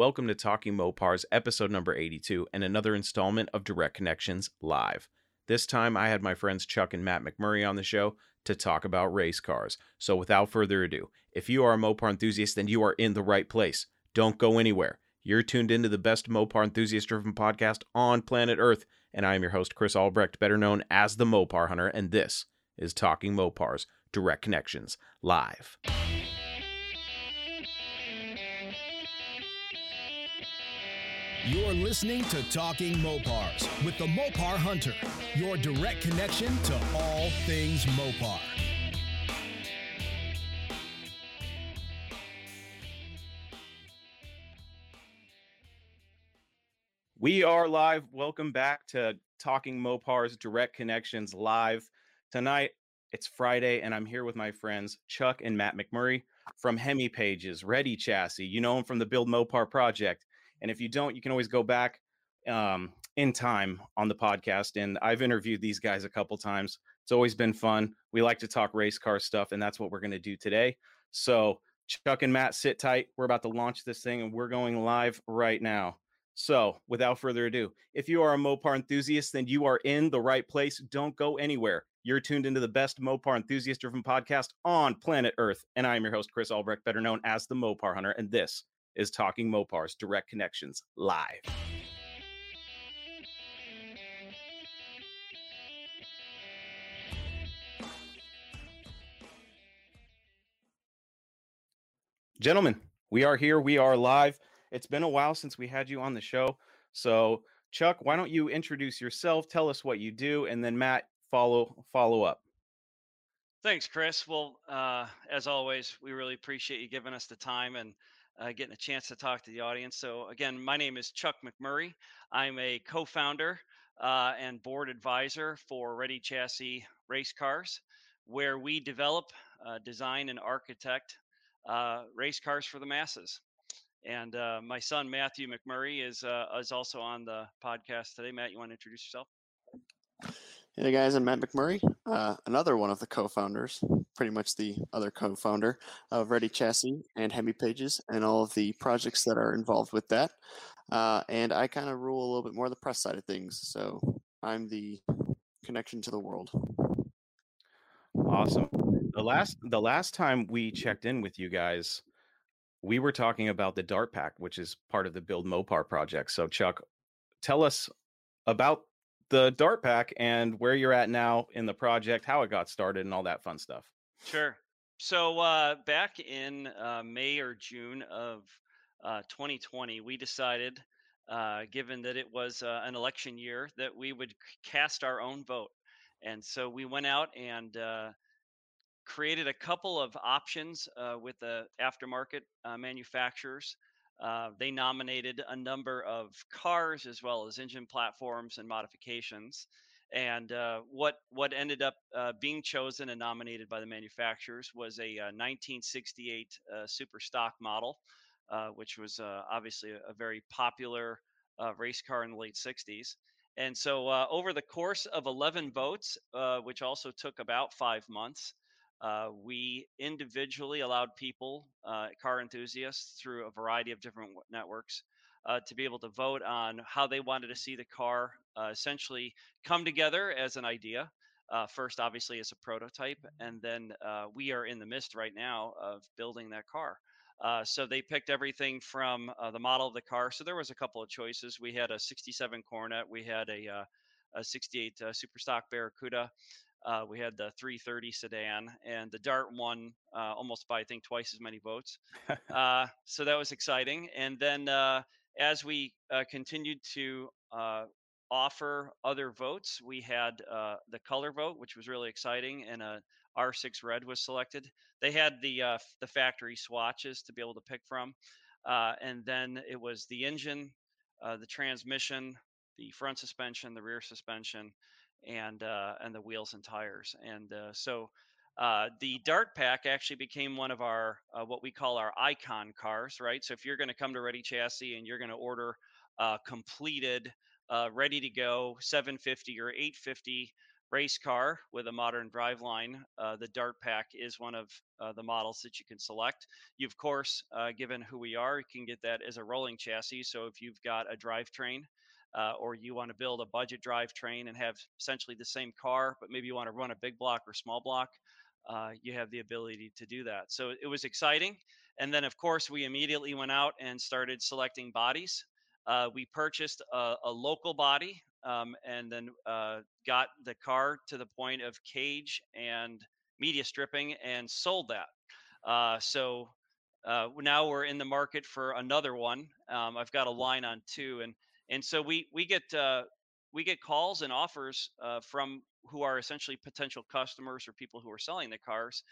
Welcome to Talking Mopars, episode number 82, and another installment of Direct Connections Live. This time I had my friends Chuck and Matt McMurray on the show to talk about race cars. So without further ado, if you are a Mopar enthusiast, then you are in the right place. Don't go anywhere. You're tuned into the best Mopar enthusiast driven podcast on planet Earth, and I am your host, Chris Albrecht, better known as the Mopar Hunter, and this is Talking Mopars Direct Connections Live. You're listening to Talking Mopars with the Mopar Hunter, your direct connection to all things Mopar. We are live. Welcome back to Talking Mopars Direct Connections Live. Tonight, it's Friday, and I'm here with my friends Chuck and Matt McMurray from Hemi Pages, Ready Chassis. You know them from the Build Mopar project. And if you don't, you can always go back um, in time on the podcast. And I've interviewed these guys a couple times. It's always been fun. We like to talk race car stuff, and that's what we're going to do today. So, Chuck and Matt, sit tight. We're about to launch this thing, and we're going live right now. So, without further ado, if you are a Mopar enthusiast, then you are in the right place. Don't go anywhere. You're tuned into the best Mopar enthusiast driven podcast on planet Earth. And I am your host, Chris Albrecht, better known as the Mopar Hunter. And this is Talking Mopars Direct Connections live. Gentlemen, we are here. We are live. It's been a while since we had you on the show. So, Chuck, why don't you introduce yourself, tell us what you do, and then Matt, follow follow up. Thanks, Chris. Well, uh, as always, we really appreciate you giving us the time and uh, getting a chance to talk to the audience. So, again, my name is Chuck McMurray. I'm a co founder uh, and board advisor for Ready Chassis Race Cars, where we develop, uh, design, and architect uh, race cars for the masses. And uh, my son Matthew McMurray is uh, is also on the podcast today. Matt, you want to introduce yourself? Hey guys, I'm Matt McMurray, another one of the co-founders, pretty much the other co-founder of Ready Chassis and Hemi Pages, and all of the projects that are involved with that. Uh, and I kind of rule a little bit more the press side of things, so I'm the connection to the world. Awesome. The last the last time we checked in with you guys, we were talking about the Dart Pack, which is part of the Build Mopar project. So Chuck, tell us about the Dart Pack and where you're at now in the project, how it got started, and all that fun stuff. Sure. So uh, back in uh, May or June of uh, 2020, we decided, uh, given that it was uh, an election year, that we would cast our own vote. And so we went out and uh, created a couple of options with the aftermarket manufacturers they nominated a number of cars as well as engine platforms and modifications. And uh, what what ended up uh, being chosen and nominated by the manufacturers was a, a 1968 uh, super stock model, uh, which was obviously a, a, very popular race car in the late 60s. And so, over the course of 11 votes, which also took about five months, uh, we individually allowed people, uh, car enthusiasts, through a variety of different networks, uh, to be able to vote on how they wanted to see the car uh, essentially come together as an idea. Uh, first, obviously, as a prototype, and then uh, we are in the midst right now of building that car. so they picked everything from the model of the car. So there was a couple of choices. We had a '67 Coronet, we had a a 68 uh, Superstock Barracuda, uh, we had the 330 sedan, and the Dart won uh, almost by I think twice as many votes. uh, so that was exciting. And then uh, as we uh, continued to uh, offer other votes, we had the color vote, which was really exciting, and a R6 red was selected. They had the the factory swatches to be able to pick from, and then it was the engine, the transmission, the front suspension, the rear suspension and uh, and the wheels and tires. And uh, so uh, the Dart Pack actually became one of our uh, what we call our icon cars, right? So if you're going to come to Ready Chassis and you're going to order completed, uh, ready to go 750 or 850 race car with a modern driveline, uh, the Dart Pack is one of uh, the models that you can select. You, of course, uh, given who we are, you can get that as a rolling chassis. So if you've got a drivetrain uh, or you want to build a budget drivetrain and have essentially the same car, but maybe you want to run a big block or small block, uh, you have the ability to do that. So it was exciting. And then, of course, we immediately went out and started selecting bodies. Uh, we purchased a, a local body um, and then uh, got the car to the point of cage and media stripping and sold that. Uh, so uh, now we're in the market for another one. Um, I've got a line on two, and and so we we get uh, we get calls and offers uh, from who are essentially potential customers or people who are selling the cars.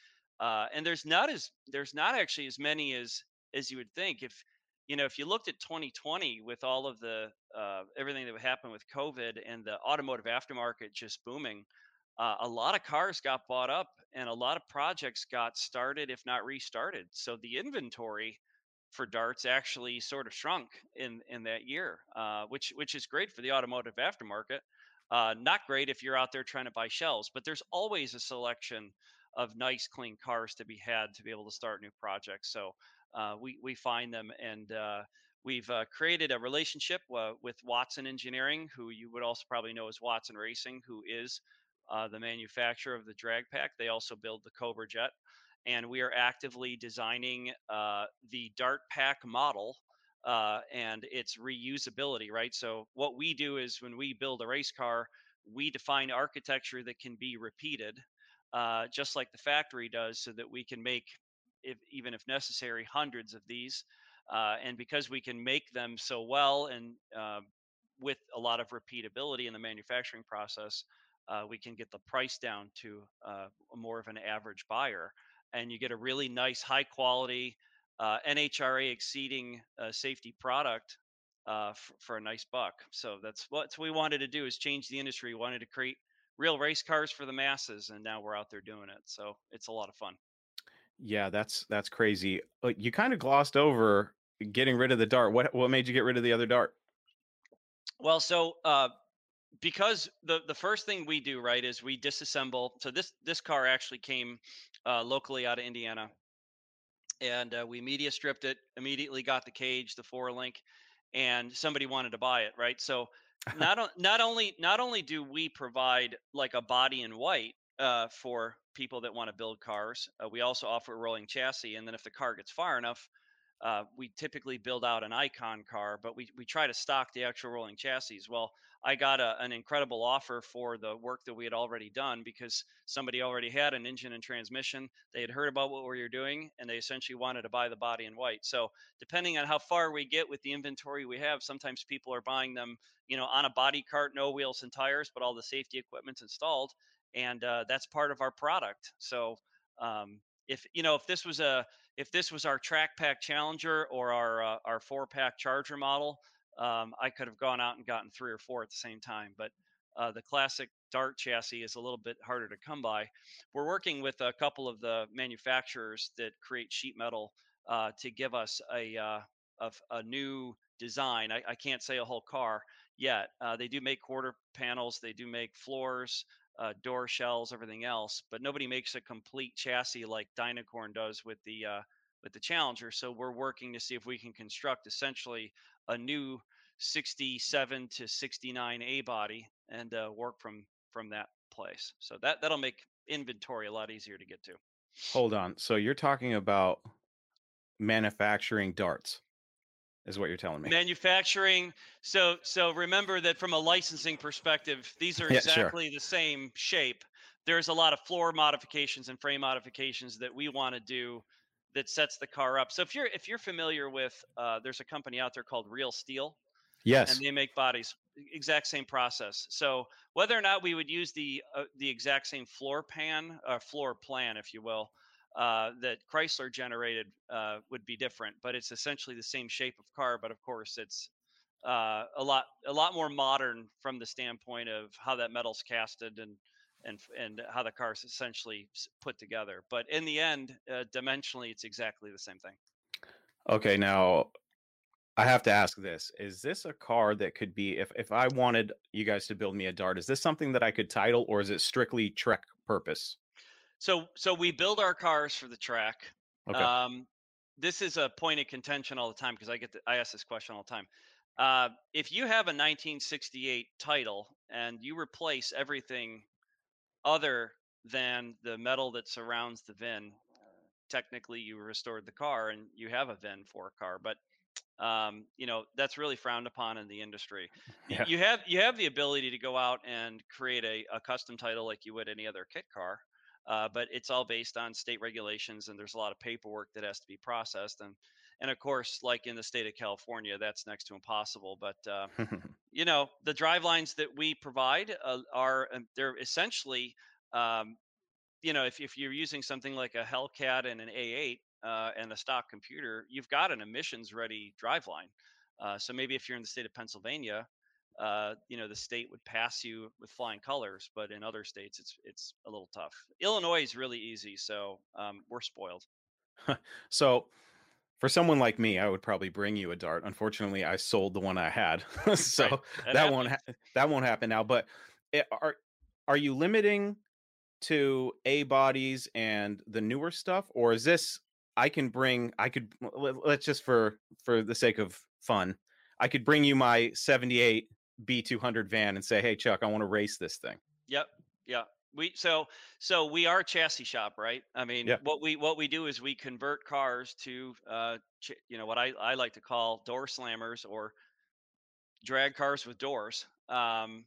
Uh, and there's not as there's not actually as many as as you would think. If you know, if you looked at 2020 with all of the uh, everything that would happen with COVID and the automotive aftermarket just booming, uh, a lot of cars got bought up and a lot of projects got started, if not restarted. So the inventory for darts actually sort of shrunk in in that year, uh, which which is great for the automotive aftermarket. Uh, not great if you're out there trying to buy shells, but there's always a selection of nice, clean cars to be had to be able to start new projects. So uh, we we find them and uh, we've uh, created a relationship uh, with Watson Engineering, who you would also probably know as Watson Racing, who is uh, the manufacturer of the drag pack. They also build the Cobra Jet, and we are actively designing uh, the Dart Pack model. and its reusability, right? So, what we do is when we build a race car, we define architecture that can be repeated, just like the factory does, so that we can make if even if necessary, hundreds of these. Uh, and because we can make them so well and uh, with a lot of repeatability in the manufacturing process, uh, we can get the price down to uh, more of an average buyer. And you get a really nice, high quality, uh, NHRA exceeding uh, safety product f- for a nice buck. So that's what we wanted to do is change the industry. We wanted to create real race cars for the masses, and now we're out there doing it. So it's a lot of fun. Yeah, that's that's crazy. Uh, you kind of glossed over getting rid of the dart. What what made you get rid of the other dart? Well, so uh, because the the first thing we do right is we disassemble. So this this car actually came uh, locally out of Indiana, and uh, we media stripped it. Immediately got the cage, the four link, and somebody wanted to buy it. Right. So not not only not only do we provide like a body in white uh, for people that want to build cars. Uh, we also offer a rolling chassis, and then if the car gets far enough, uh, we typically build out an icon car, but we, we try to stock the actual rolling chassis. Well, I got a, an incredible offer for the work that we had already done because somebody already had an engine and transmission. They had heard about what we were doing and they essentially wanted to buy the body in white. So, depending on how far we get with the inventory we have, sometimes people are buying them, you know, on a body cart, no wheels and tires, but all the safety equipment's installed and uh, that's part of our product. So um, if you know if this was a if this was our track pack Challenger or our uh, our four pack Charger model, um, I could have gone out and gotten three or four at the same time. But uh, the classic Dart chassis is a little bit harder to come by. We're working with a couple of the manufacturers that create sheet metal uh, to give us a, uh, a, a new design. I, I, can't say a whole car yet. Uh, they do make quarter panels. They do make floors uh, door shells, everything else. But nobody makes a complete chassis like Dynacorn does with the uh, with the Challenger. So we're working to see if we can construct essentially a new 67 to 69 A body and uh, work from from that place. So that that'll make inventory a lot easier to get to. Hold on. So you're talking about manufacturing darts is what you're telling me. Manufacturing. So so remember that from a licensing perspective, these are yeah, exactly sure. the same shape. There's a lot of floor modifications and frame modifications that we want to do that sets the car up. So if you're if you're familiar with, uh, there's a company out there called Real Steel. Yes. And they make bodies. Exact same process. So whether or not we would use the uh, the exact same floor pan, or uh, floor plan, if you will, uh, that Chrysler generated uh, would be different, but it's essentially the same shape of car. But of course, it's uh, a lot a lot more modern from the standpoint of how that metal's casted and and and how the car is essentially put together. But in the end, uh, dimensionally, it's exactly the same thing. Okay, now I have to ask this: Is this a car that could be if if I wanted you guys to build me a Dart? Is this something that I could title, or is it strictly Trek purpose? So so we build our cars for the track. Okay. Um, this is a point of contention all the time because I get the, I ask this question all the time. Uh, if you have a 1968 title and you replace everything other than the metal that surrounds the VIN, technically you restored the car and you have a VIN for a car. But um, you know that's really frowned upon in the industry. Yeah. You have you have the ability to go out and create a, a custom title like you would any other kit car, uh, but it's all based on state regulations and there's a lot of paperwork that has to be processed and and of course like in the state of California that's next to impossible. But uh, you know the drive lines that we provide uh, are um, they're essentially um, you know if, if you're using something like a hellcat and an a8 uh, and a stock computer you've got an emissions ready drive line uh, so maybe if you're in the state of pennsylvania uh, you know the state would pass you with flying colors but in other states it's it's a little tough illinois is really easy so um, we're spoiled so, for someone like me, I would probably bring you a Dart. Unfortunately, I sold the one I had, so right that that won't ha- that won't happen now. But it, are are you limiting to A bodies and the newer stuff, or is this I can bring I could let's just for for the sake of fun, I could bring you my 78 B200 van and say, "Hey Chuck, I want to race this thing." Yep. Yeah. We so so we are chassis shop, right? I mean, Yeah. what we what we do is we convert cars to uh ch- you know what I I like to call door slammers or drag cars with doors. Um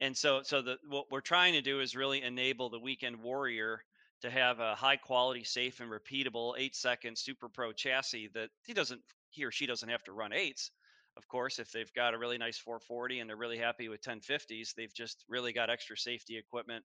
and so so the what we're trying to do is really enable the weekend warrior to have a high quality, safe and repeatable 8 second super pro chassis that he doesn't he or she doesn't have to run eights. Of course, if they've got a really nice 440 and they're really happy with 1050s, they've just really got extra safety equipment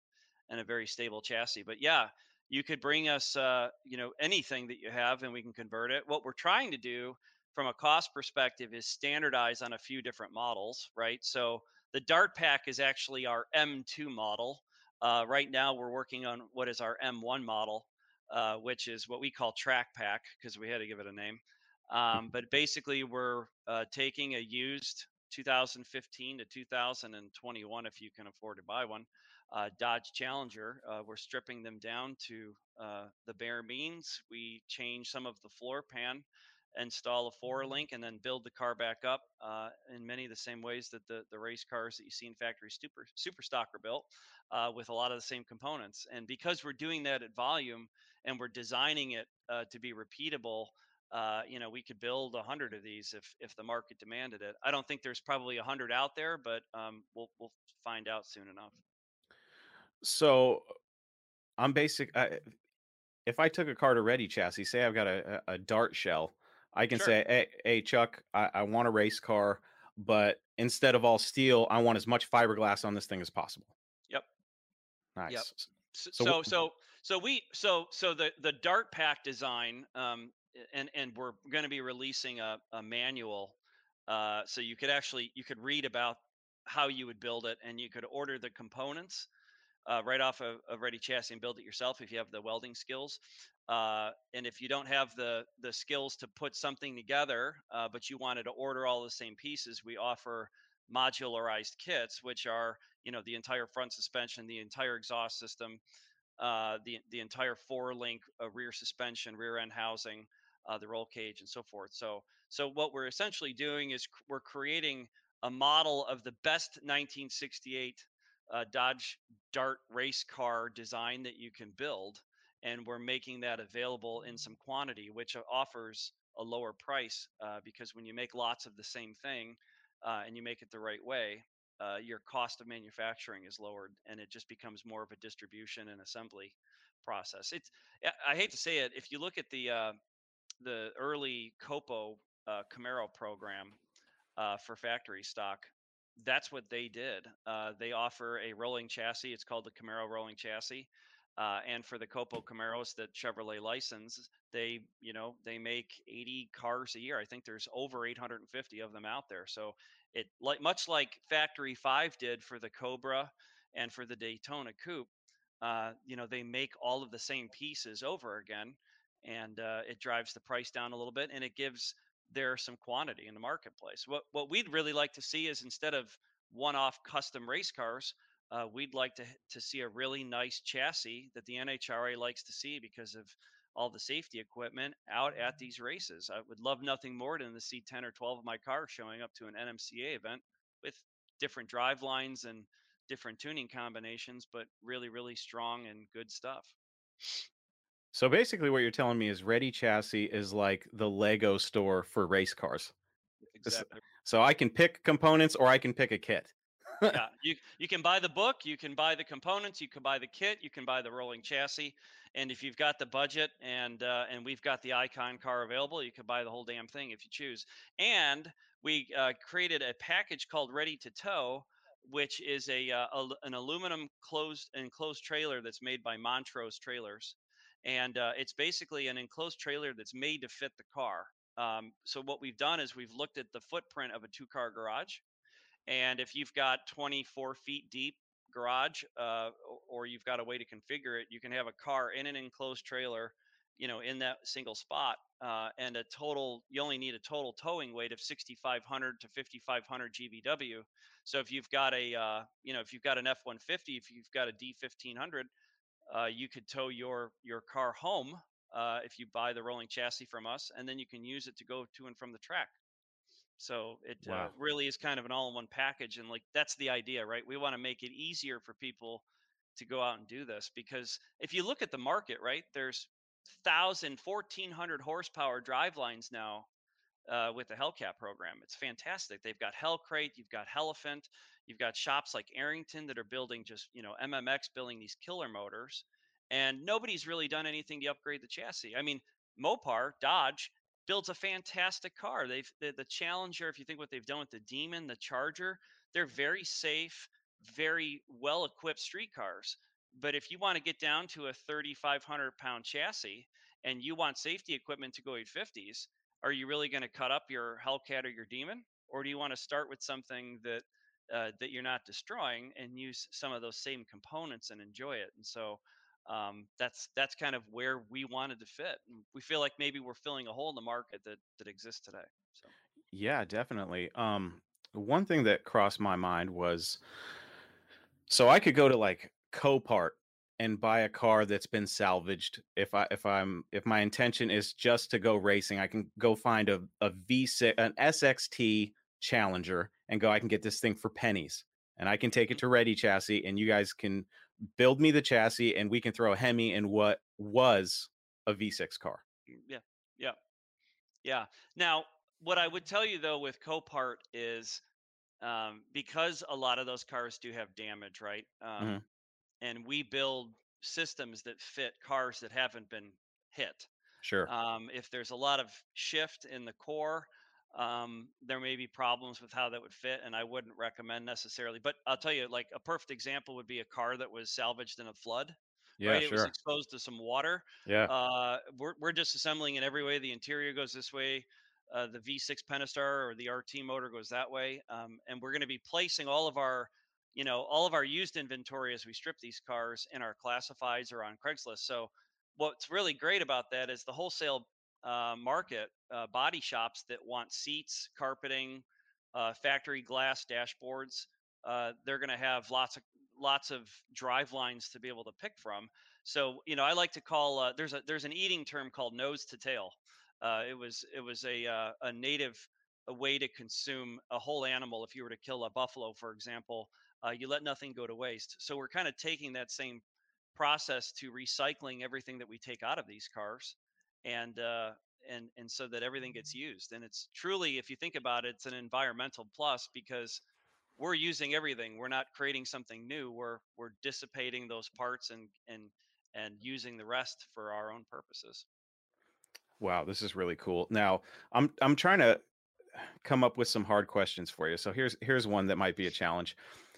and a very stable chassis. But yeah, you could bring us, uh, you know, anything that you have, and we can convert it. What we're trying to do from a cost perspective is standardize on a few different models, right? So the Dart Pack is actually our M2 model. Uh, right now, we're working on what is our M1 model, uh, which is what we call Track Pack because we had to give it a name. Um, but basically, we're uh, taking a used 2015 to 2021, if you can afford to buy one, uh, Dodge Challenger. Uh, we're stripping them down to uh, the bare means. We change some of the floor pan, install a four link, and then build the car back up uh, in many of the same ways that the, the race cars that you see in factory super, super stock are built uh, with a lot of the same components. And because we're doing that at volume and we're designing it uh, to be repeatable, uh, you know, we could build a hundred of these if if the market demanded it. I don't think there's probably a hundred out there, but um, we'll we'll find out soon enough. So I'm basic. I, if I took a car to ready chassis, say I've got a, a Dart shell, I can Sure. say, hey, hey Chuck, I, I want a race car, but instead of all steel, I want as much fiberglass on this thing as possible. Yep. Nice. Yep. So, So so so we so so the the Dart Pack design, um, and and we're going to be releasing a, a manual, uh, so you could actually you could read about how you would build it, and you could order the components uh, right off of, of Ready Chassis and build it yourself if you have the welding skills. Uh, and if you don't have the the skills to put something together, uh, but you wanted to order all the same pieces, we offer modularized kits, which are you know the entire front suspension, the entire exhaust system, uh, the the entire four link uh, rear suspension, rear end housing, uh, the roll cage, and so forth. So so what we're essentially doing is c- we're creating a model of the best 1968 uh, Dodge Dart race car design that you can build, and we're making that available in some quantity, which offers a lower price uh, because when you make lots of the same thing uh, and you make it the right way, uh, your cost of manufacturing is lowered and it just becomes more of a distribution and assembly process. It's I hate to say it, if you look at the uh, the early Copo uh, Camaro program uh, for factory stock, that's what they did. Uh, they offer a rolling chassis. It's called the Camaro rolling chassis. Uh, and for the Copo Camaros that Chevrolet license, they, you know, they make 80 cars a year. I think there's over 850 of them out there. So it like much like Factory Five did for the Cobra and for the Daytona Coupe. Uh, you know, they make all of the same pieces over again, and uh, it drives the price down a little bit, and it gives there some quantity in the marketplace. What what we'd really like to see is instead of one-off custom race cars, uh, we'd like to to see a really nice chassis that the NHRA likes to see because of all the safety equipment out at these races. I would love nothing more than to see 10 or 12 of my cars showing up to an NMCA event with different drive lines and different tuning combinations, but really, really strong and good stuff. So basically, what you're telling me is Ready Chassis is like the Lego store for race cars. Exactly. So I can pick components or I can pick a kit. yeah, you you can buy the book, you can buy the components, you can buy the kit, you can buy the rolling chassis, and if you've got the budget and uh, and we've got the icon car available, you can buy the whole damn thing if you choose. And we uh, created a package called Ready to Tow, which is a, uh, a an aluminum closed enclosed trailer that's made by Montrose Trailers, and uh, it's basically an enclosed trailer that's made to fit the car. Um, so what we've done is we've looked at the footprint of a two-car garage, and if you've got 24 feet deep garage, uh, or you've got a way to configure it, you can have a car in an enclosed trailer, you know, in that single spot, uh, and a total. You only need a total towing weight of 6,500 to 5,500 GVW. So if you've got a, uh, you know, if you've got an F-150, if you've got a D1500, uh, you could tow your your car home uh, if you buy the rolling chassis from us, and then you can use it to go to and from the track. So it uh, Wow. uh, really is kind of an all-in-one package, and like that's the idea, right? We want to make it easier for people to go out and do this because if you look at the market, right, there's thousand, fourteen hundred horsepower drive lines now uh, with the Hellcat program. It's fantastic. They've got Hellcrate, you've got Hellephant, you've got shops like Arrington that are building just you know MMX building these killer motors, and nobody's really done anything to upgrade the chassis. I mean, Mopar, Dodge builds a fantastic car. They've the, the Challenger. If you think what they've done with the Demon, the Charger, they're very safe, very well equipped street cars. But if you want to get down to a 3,500 pound chassis and you want safety equipment to go 850s, are you really going to cut up your Hellcat or your Demon, or do you want to start with something that uh, that you're not destroying and use some of those same components and enjoy it? And so um, that's that's kind of where we wanted to fit. We feel like maybe we're filling a hole in the market that that exists today. So Yeah, definitely. Um, one thing that crossed my mind was so I could go to like Copart and buy a car that's been salvaged. If I if I'm if my intention is just to go racing, I can go find a a V6 an SXT Challenger and go I can get this thing for pennies. And I can take it Mhm. to Ready Chassis and you guys can build me the chassis and we can throw a Hemi in what was a V6 car. mm, yeah, yeah, yeah. Now, what I would tell you though with Copart is um, because a lot of those cars do have damage, right? Um, Mhm. and we build systems that fit cars that haven't been hit. Sure. Um, if there's a lot of shift in the core, um, there may be problems with how that would fit, and I wouldn't recommend necessarily. But I'll tell you, like a perfect example would be a car that was salvaged in a flood, Yeah, right? It was exposed to some water. Yeah. Uh, we're we're disassembling in every way. The interior goes this way. Uh, the V6 Pentastar or the RT motor goes that way, um, and we're going to be placing all of our, you know, all of our used inventory as we strip these cars in our classifieds or on Craigslist. So, what's really great about that is the wholesale uh, market, uh, body shops that want seats, carpeting, uh, factory glass dashboards. Uh, they're going to have lots of lots of drive lines to be able to pick from. So you know, I like to call uh, there's a there's an eating term called nose to tail. Uh, it was it was a uh, a native a way to consume a whole animal. If you were to kill a buffalo, for example, uh, you let nothing go to waste. So we're kind of taking that same process to recycling everything that we take out of these cars and uh, and and so that everything gets used and it's truly if you think about it it's an environmental plus because we're using everything we're not creating something new we're we're dissipating those parts and and and using the rest for our own purposes Wow, this is really cool. Now, I'm I'm trying to come up with some hard questions for you. So here's here's one that might be a challenge.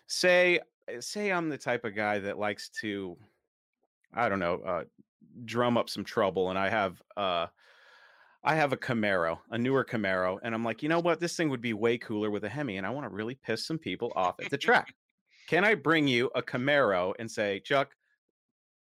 Say uh, say I'm the type of guy that likes to I don't know, uh drum up some trouble and I have uh I have a Camaro, a newer Camaro, and I'm like, "You know what? This thing would be way cooler with a Hemi and I want to really piss some people off at the track." Can I bring you a Camaro and say, "Chuck,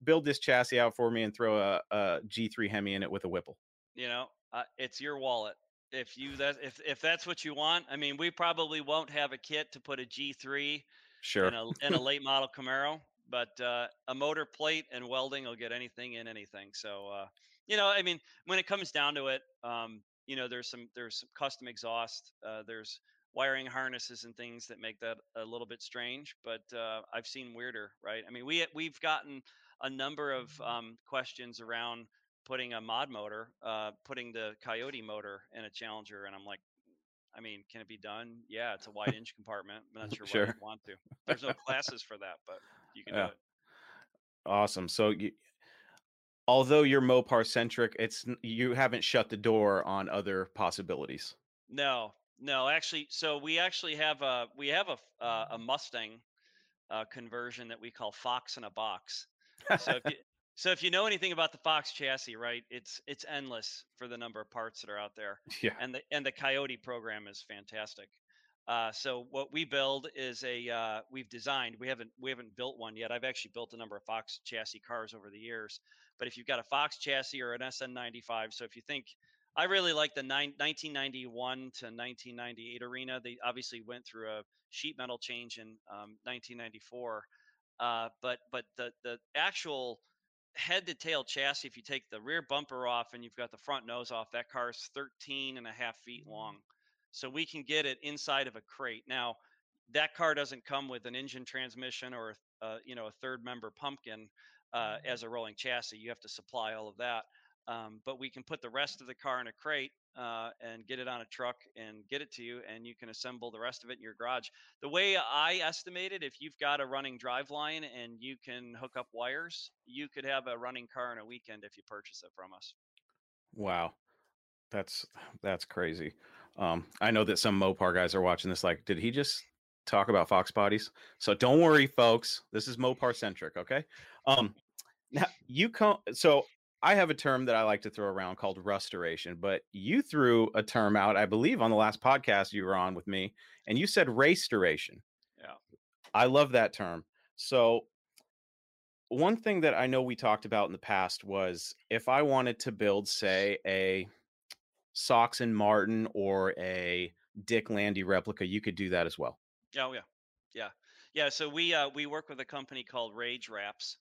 build this chassis out for me and throw a, a G3 Hemi in it with a Whipple?" you know uh, it's your wallet if you that if if that's what you want, I mean, we probably won't have a kit to put a G3 Sure. in a in a late model Camaro, but uh, a motor plate and welding will get anything in anything. So uh, you know, I mean, when it comes down to it, um, you know, there's some there's some custom exhaust, uh, there's wiring harnesses and things that make that a little bit strange, but uh, I've seen weirder, right? I mean, we we've gotten a number of um, questions around putting a mod motor, uh, putting the Coyote motor in a Challenger, and I'm like, I mean, can it be done? Yeah, it's a wide inch compartment. I'm not sure why you want to. There's no classes for that, but you can Yeah. do it. Awesome. So you, although you're Mopar centric, it's you haven't shut the door on other possibilities. No, no, actually, so we actually have a we have a f- uh, a Mustang uh, conversion that we call Fox in a box. So if you so if you know anything about the Fox chassis, right, it's it's endless for the number of parts that are out there, yeah. and the and the Coyote program is fantastic. Uh, so what we build is a uh, we've designed. We haven't we haven't built one yet. I've actually built a number of Fox chassis cars over the years. But if you've got a Fox chassis or an SN95, so if you think I really like the nine, 1991 to 1998 arena. They obviously went through a sheet metal change in um, 1994, uh, but but the the actual head to tail chassis, if you take the rear bumper off and you've got the front nose off, that car is 13 and a half feet long. So we can get it inside of a crate. Now, that car doesn't come with an engine transmission or uh, you know a third member pumpkin uh, as a rolling chassis. You have to supply all of that. Um, but we can put the rest of the car in a crate uh, and get it on a truck and get it to you, and you can assemble the rest of it in your garage. The way I estimate it, if you've got a running drive line and you can hook up wires, you could have a running car in a weekend if you purchase it from us. Wow. That's that's crazy. Um, I know that some Mopar guys are watching this. Like, did he just talk about Fox bodies? So don't worry, folks. This is Mopar centric. Okay. Um, now you come. So I have a term that I like to throw around called restoration, but you threw a term out, I believe, on the last podcast you were on with me, and you said race restoration. Yeah. I love that term. So one thing that I know we talked about in the past was if I wanted to build, say, a Sox and Martin or a Dick Landy replica, you could do that as well. Oh yeah, yeah, yeah. So we uh, we work with a company called Rage Wraps,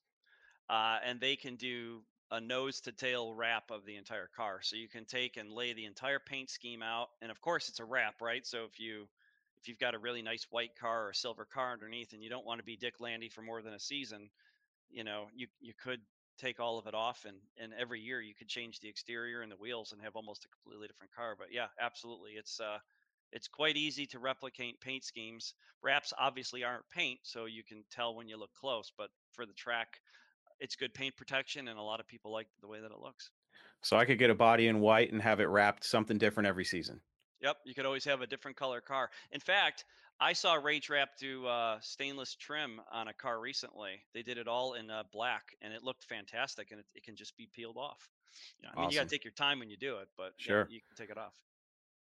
uh, and they can do a nose to tail wrap of the entire car. So you can take and lay the entire paint scheme out, and of course it's a wrap, right? So if you if you've got a really nice white car or silver car underneath, and you don't want to be Dick Landy for more than a season, you know, you you could take all of it off, and and every year you could change the exterior and the wheels and have almost a completely different car. But yeah, absolutely, it's uh it's quite easy to replicate paint schemes. Wraps obviously aren't paint, so you can tell when you look close. But for the track, it's good paint protection, and a lot of people like the way that it looks. So I could get a body in white and have it wrapped something different every season. Yep, you could always have a different color car. In fact, I saw Rage Wrap do uh, stainless trim on a car recently. They did it all in uh, black, and it looked fantastic. And it, it can just be peeled off. You know, I mean, you got to take your time when you do it, but yeah, Sure. you can take it off.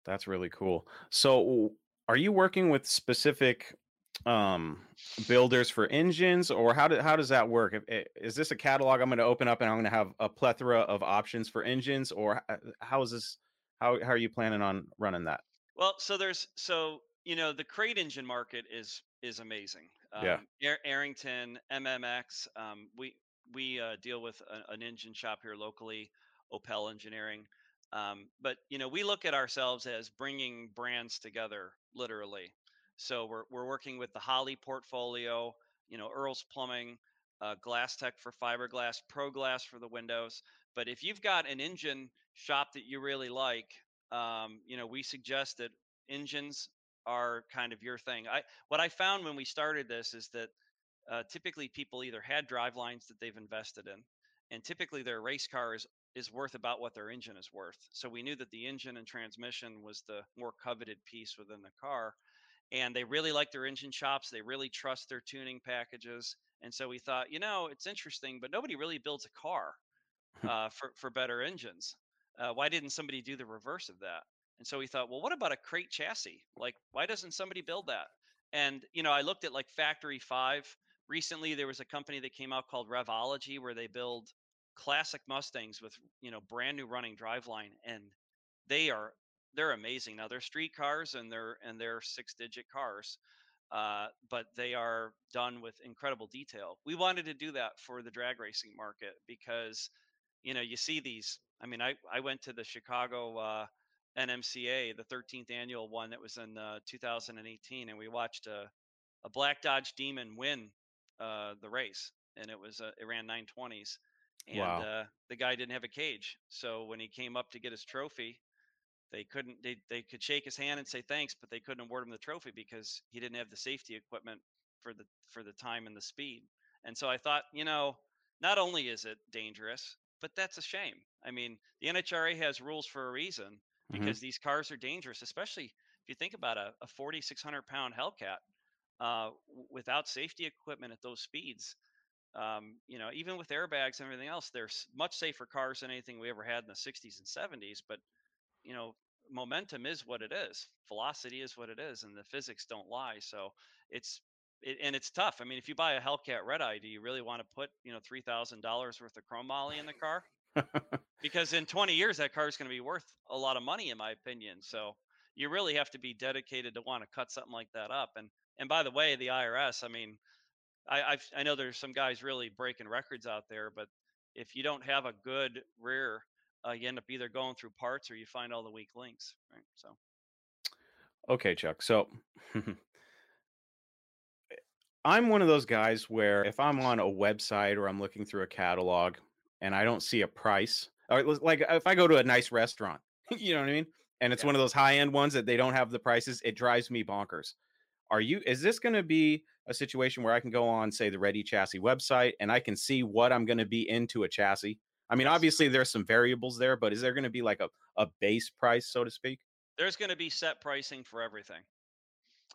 That's really cool. So are you working with specific um builders for engines or how do, how does that work If- is this a catalog i'm going to open up and i'm going to have a plethora of options for engines or how is this how, how are you planning on running that Well, so there's so you know the crate engine market is is amazing. Um, Yeah. Ar- Arrington, MMX. Um, we we uh, deal with a, an engine shop here locally, Opel Engineering. Um, but you know we look at ourselves as bringing brands together, literally. So we're we're working with the Holley portfolio. You know Earl's Plumbing, uh, Glasstek for fiberglass, Pro Glass for the windows. But if you've got an engine shop that you really like, um, you know, we suggest that engines are kind of your thing. I what I found when we started this is that uh, typically people either had drive lines that they've invested in, and typically their race car is is worth about what their engine is worth. So we knew that the engine and transmission was the more coveted piece within the car, and they really like their engine shops. They really trust their tuning packages, and so we thought, you know, it's interesting, but nobody really builds a car uh, for for better engines. Uh, why didn't somebody do the reverse of that? And so we thought, well, what about a crate chassis? Like, why doesn't somebody build that? And you know, I looked at like Factory Five. Recently, there was a company that came out called Revology, where they build classic Mustangs with you know brand new running driveline, and they are they're amazing. Now they're street cars and they're and they're six digit cars, uh, but they are done with incredible detail. We wanted to do that for the drag racing market because, you know, you see these. I mean, I I went to the Chicago uh, NMCA, the 13th annual one that was in uh, 2018, and we watched a a black Dodge Demon win uh, the race, and it was uh, it ran 920s, and Wow. uh, the guy didn't have a cage. So when he came up to get his trophy, they couldn't they they could shake his hand and say thanks, but they couldn't award him the trophy because he didn't have the safety equipment for the for the time and the speed. And so I thought, you know, not only is it dangerous, but that's a shame. I mean, the NHRA has rules for a reason Mhm. because these cars are dangerous, especially if you think about a, a 4,600 pound Hellcat uh, without safety equipment at those speeds. Um, you know, even with airbags and everything else, they're much safer cars than anything we ever had in the 60s and 70s. But you know, momentum is what it is. Velocity is what it is, and the physics don't lie. So it's it, and it's tough. I mean, if you buy a Hellcat Red Eye, do you really want to put you know three thousand dollars worth of chrome moly in the car? Because in 20 years, that car is going to be worth a lot of money, in my opinion. So you really have to be dedicated to want to cut something like that up. And and by the way, the IRS, I mean, I I've, I know there's some guys really breaking records out there, but if you don't have a good rear, uh, you end up either going through parts or you find all the weak links. Right. So okay, Chuck. So I'm one of those guys where if I'm on a website or I'm looking through a catalog and I don't see a price, like uh, if I go to a nice restaurant, you know what I mean? And it's Yeah. one of those high end ones that they don't have the prices, it drives me bonkers. Are you, is this going to be a situation where I can go on, say, the Ready Chassis website and I can see what I'm going to be into a chassis? I mean, obviously there's some variables there, but is there going to be like a, a base price, so to speak? there's going to be set pricing for everything.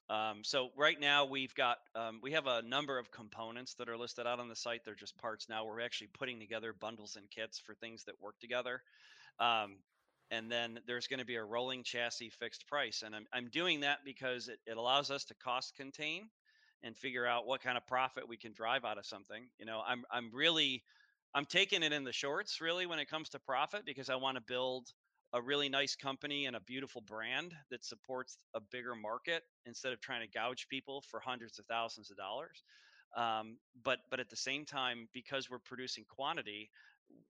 Um, so right now we've got um, we have a number of components that are listed out on the site. They're just parts now. We're actually putting together bundles and kits for things that work together. Um, and then there's going to be a rolling chassis fixed price. And I'm, I'm doing that because it, it allows us to cost contain and figure out what kind of profit we can drive out of something. You know, I'm, I'm really, I'm taking it in the shorts really when it comes to profit because I want to build a really nice company and a beautiful brand that supports a bigger market instead of trying to gouge people for hundreds of thousands of dollars. Um, but but at the same time, because we're producing quantity,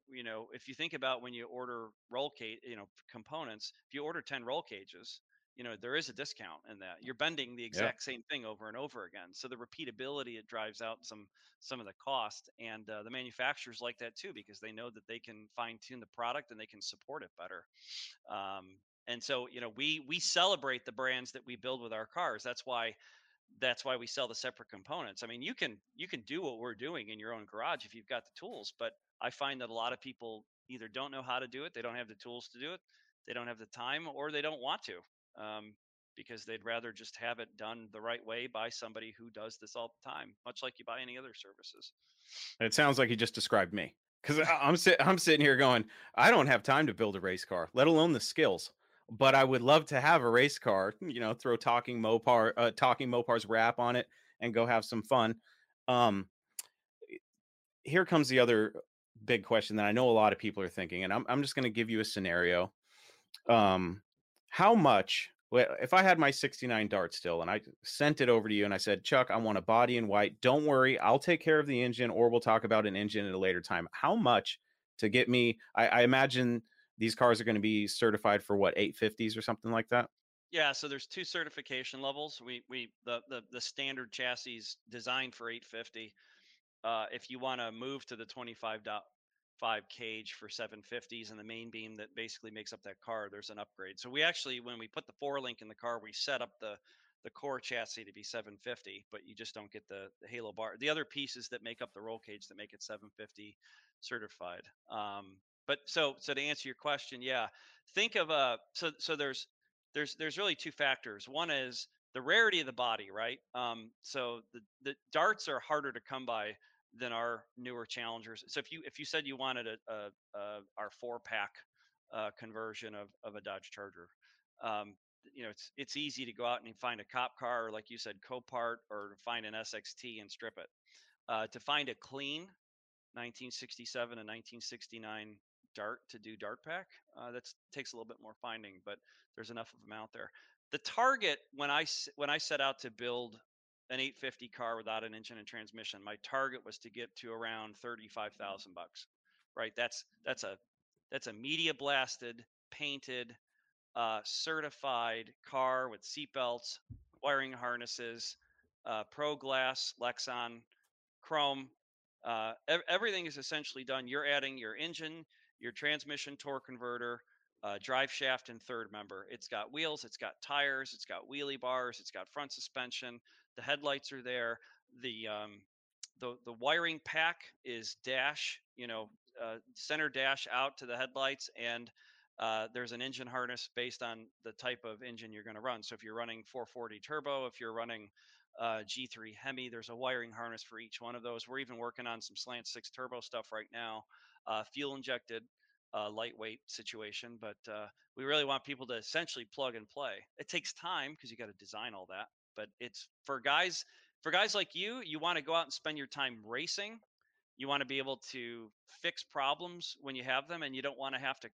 you know, if you think about when you order roll cage, you know, components, if you order 10 roll cages, you know, there is a discount in that. You're bending the exact same thing over and over again. So the repeatability it drives out some some of the cost, and uh, the manufacturers like that too because they know that they can fine tune the product and they can support it better. Um, and so you know, we we celebrate the brands that we build with our cars. That's why that's why we sell the separate components. I mean, you can you can do what we're doing in your own garage if you've got the tools, but I find that a lot of people either don't know how to do it, they don't have the tools to do it, they don't have the time, or they don't want to, um, because they'd rather just have it done the right way by somebody who does this all the time, much like you buy any other services. It sounds like you just described me because I'm sit- I'm sitting here going, I don't have time to build a race car, let alone the skills. But I would love to have a race car. You know, throw talking Mopar, uh, talking Mopar's wrap on it, and go have some fun. Um, here comes the other big question that I know a lot of people are thinking, and I'm I'm just going to give you a scenario. Um, how much? If I had my 69 Dart still and I sent it over to you and I said, Chuck, I want a body in white. Don't worry, I'll take care of the engine, or we'll talk about an engine at a later time. How much to get me? I, I imagine these cars are going to be certified for what 850s or something like that. Yeah, so there's two certification levels. We we the the, the standard chassis is designed for 850. Uh, if you want to move to the 25.5 cage for 750s and the main beam that basically makes up that car, there's an upgrade. So we actually, when we put the four link in the car, we set up the the core chassis to be 750, but you just don't get the, the halo bar. The other pieces that make up the roll cage that make it 750 certified. Um, but so so to answer your question, yeah, think of a so so there's there's there's really two factors. One is the rarity of the body, right? Um, so the the darts are harder to come by than our newer challengers. So if you if you said you wanted a, a, a our four pack uh, conversion of of a Dodge Charger, um, you know it's it's easy to go out and find a cop car or like you said Copart or find an SXT and strip it. Uh, to find a clean 1967 and 1969 dart to do dart pack. Uh, that takes a little bit more finding, but there's enough of them out there. The target when I when I set out to build an 850 car without an engine and transmission, my target was to get to around 35,000 bucks. Right? That's that's a that's a media blasted, painted, uh, certified car with seatbelts, wiring harnesses, uh, Pro Glass, Lexan, Chrome. Uh, ev- everything is essentially done. You're adding your engine, your transmission torque converter, uh, drive shaft, and third member. It's got wheels, it's got tires, it's got wheelie bars, it's got front suspension. The headlights are there. The um, the the wiring pack is dash, you know, uh, center dash out to the headlights, and uh, there's an engine harness based on the type of engine you're going to run. So if you're running 440 turbo, if you're running uh, G3 Hemi. There's a wiring harness for each one of those. We're even working on some slant six turbo stuff right now, uh, fuel injected, uh, lightweight situation. But uh, we really want people to essentially plug and play. It takes time because you got to design all that. But it's for guys for guys like you. You want to go out and spend your time racing. You want to be able to fix problems when you have them, and you don't want to have to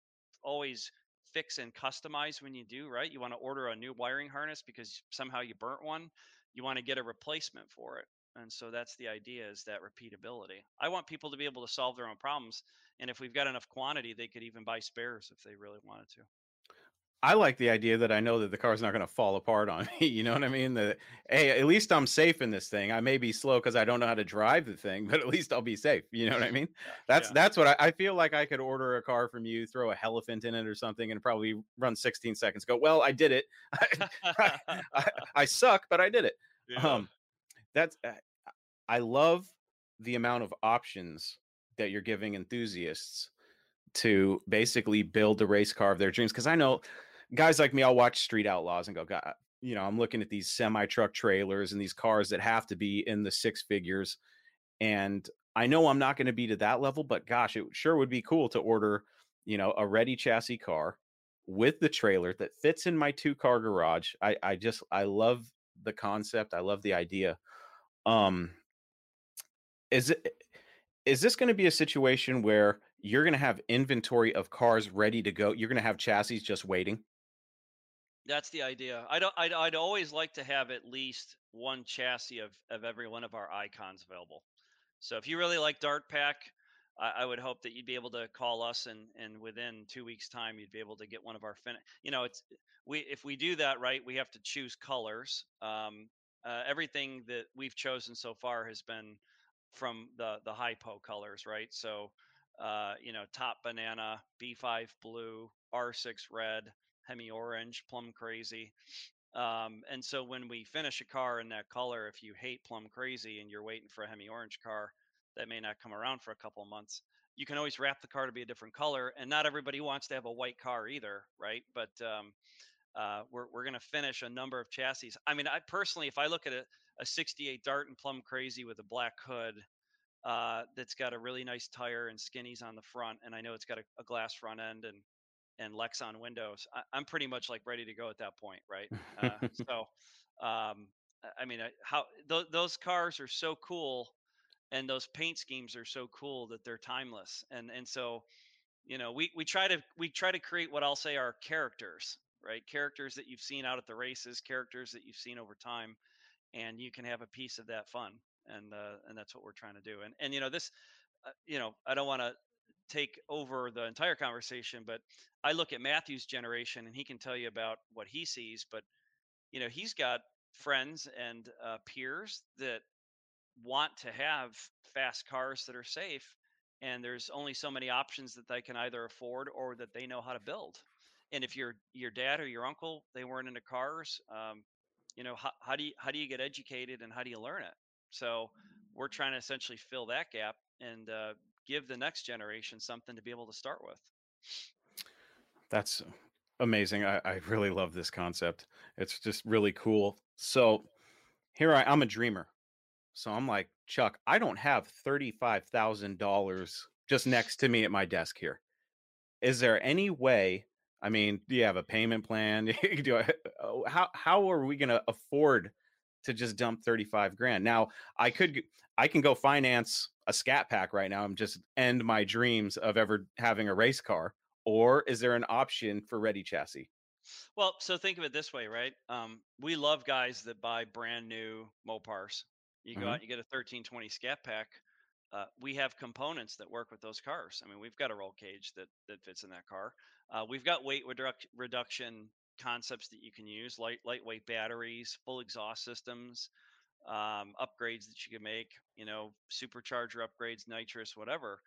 always fix and customize when you do, right? You want to order a new wiring harness because somehow you burnt one you want to get a replacement for it and so that's the idea is that repeatability i want people to be able to solve their own problems and if we've got enough quantity they could even buy spares if they really wanted to I like the idea that I know that the car's not going to fall apart on me. You know what I mean? That hey, at least I'm safe in this thing. I may be slow because I don't know how to drive the thing, but at least I'll be safe. You know what I mean? That's yeah. that's what I, I, feel like. I could order a car from you, throw a Hellephant in it or something, and probably run 16 seconds. Go well, I did it. I, I, I, suck, but I did it. Yeah. Um, that's uh, I love the amount of options that you're giving enthusiasts to basically build the race car of their dreams. Because I know guys like me, I'll watch Street Outlaws and go, God, you know, I'm looking at these semi truck trailers and these cars that have to be in the six figures. And I know I'm not going to be to that level, but gosh, it sure would be cool to order, you know, a ready chassis car with the trailer that fits in my two car garage. I, I just, I love the concept. I love the idea. Um, is it, is this going to be a situation where you're going to have inventory of cars ready to go? You're going to have chassis just waiting? That's the idea. I'd, I'd, I'd always like to have at least one chassis of, of every one of our icons available. So if you really like Dart Pack, I, I would hope that you'd be able to call us and, and within two weeks time, you'd be able to get one of our fin. You know, it's we if we do that right, we have to choose colors. Um, uh, everything that we've chosen so far has been from the the hypo colors, right? So, uh, you know, top banana, B5 blue, R6 red, Hemi Orange, Plum Crazy. Um, and so when we finish a car in that color, if you hate Plum Crazy and you're waiting for a Hemi Orange car that may not come around for a couple of months, you can always wrap the car to be a different color. And not everybody wants to have a white car either, right? But um, uh, we're we're going to finish a number of chassis. I mean, I personally, if I look at a, a 68 Dart and Plum Crazy with a black hood, uh, that's got a really nice tire and skinnies on the front, and I know it's got a, a glass front end and and Lexan windows, I, am pretty much like ready to go at that point, right? Uh, so, um, I mean, I, how th- those cars are so cool, and those paint schemes are so cool that they're timeless, and and so, you know, we we try to we try to create what I'll say are characters, right? Characters that you've seen out at the races, characters that you've seen over time, and you can have a piece of that fun, and uh, and that's what we're trying to do, and and you know this. Uh, you know, I don't want to take over the entire conversation, but I look at Matthew's generation and he can tell you about what he sees, but you know, he's got friends and uh, peers that want to have fast cars that are safe and there's only so many options that they can either afford or that they know how to build and if your your dad or your uncle they weren't into cars um, you know how, how do you how do you get educated and how do you learn it so we're trying to essentially fill that gap and uh, give the next generation something to be able to start with. That's amazing. I, I really love this concept. It's just really cool. So here I, I'm a dreamer. So I'm like, Chuck, I don't have $35,000 just next to me at my desk here. Is there any way? I mean, do you have a payment plan? do I, oh, how how are we going to afford to just dump 35 grand. Now, I could I can go finance a scat pack right now and just end my dreams of ever having a race car. Or is there an option for ready chassis? Well, so think of it this way, right? Um, we love guys that buy brand new Mopars. You go Mhm. out, you get a 1320 Scat Pack. Uh, we have components that work with those cars. I mean, we've got a roll cage that that fits in that car. Uh, we've got weight reduc- reduction concepts that you can use, light lightweight batteries, full exhaust systems, um, upgrades that you can make. You know, supercharger upgrades, nitrous, whatever.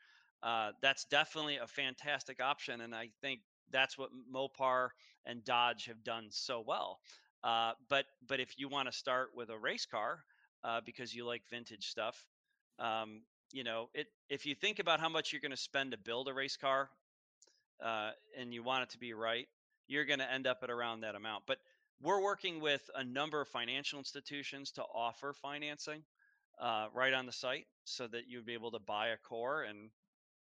Uh, that's definitely a fantastic option, and I think that's what Mopar and Dodge have done so well. Uh, but but if you want to start with a race car uh, because you like vintage stuff, um, you know it. If you think about how much you're going to spend to build a race car, uh, and you want it to be right, you're going to end up at around that amount. But we're working with a number of financial institutions to offer financing uh, right on the site, so that you'd be able to buy a core and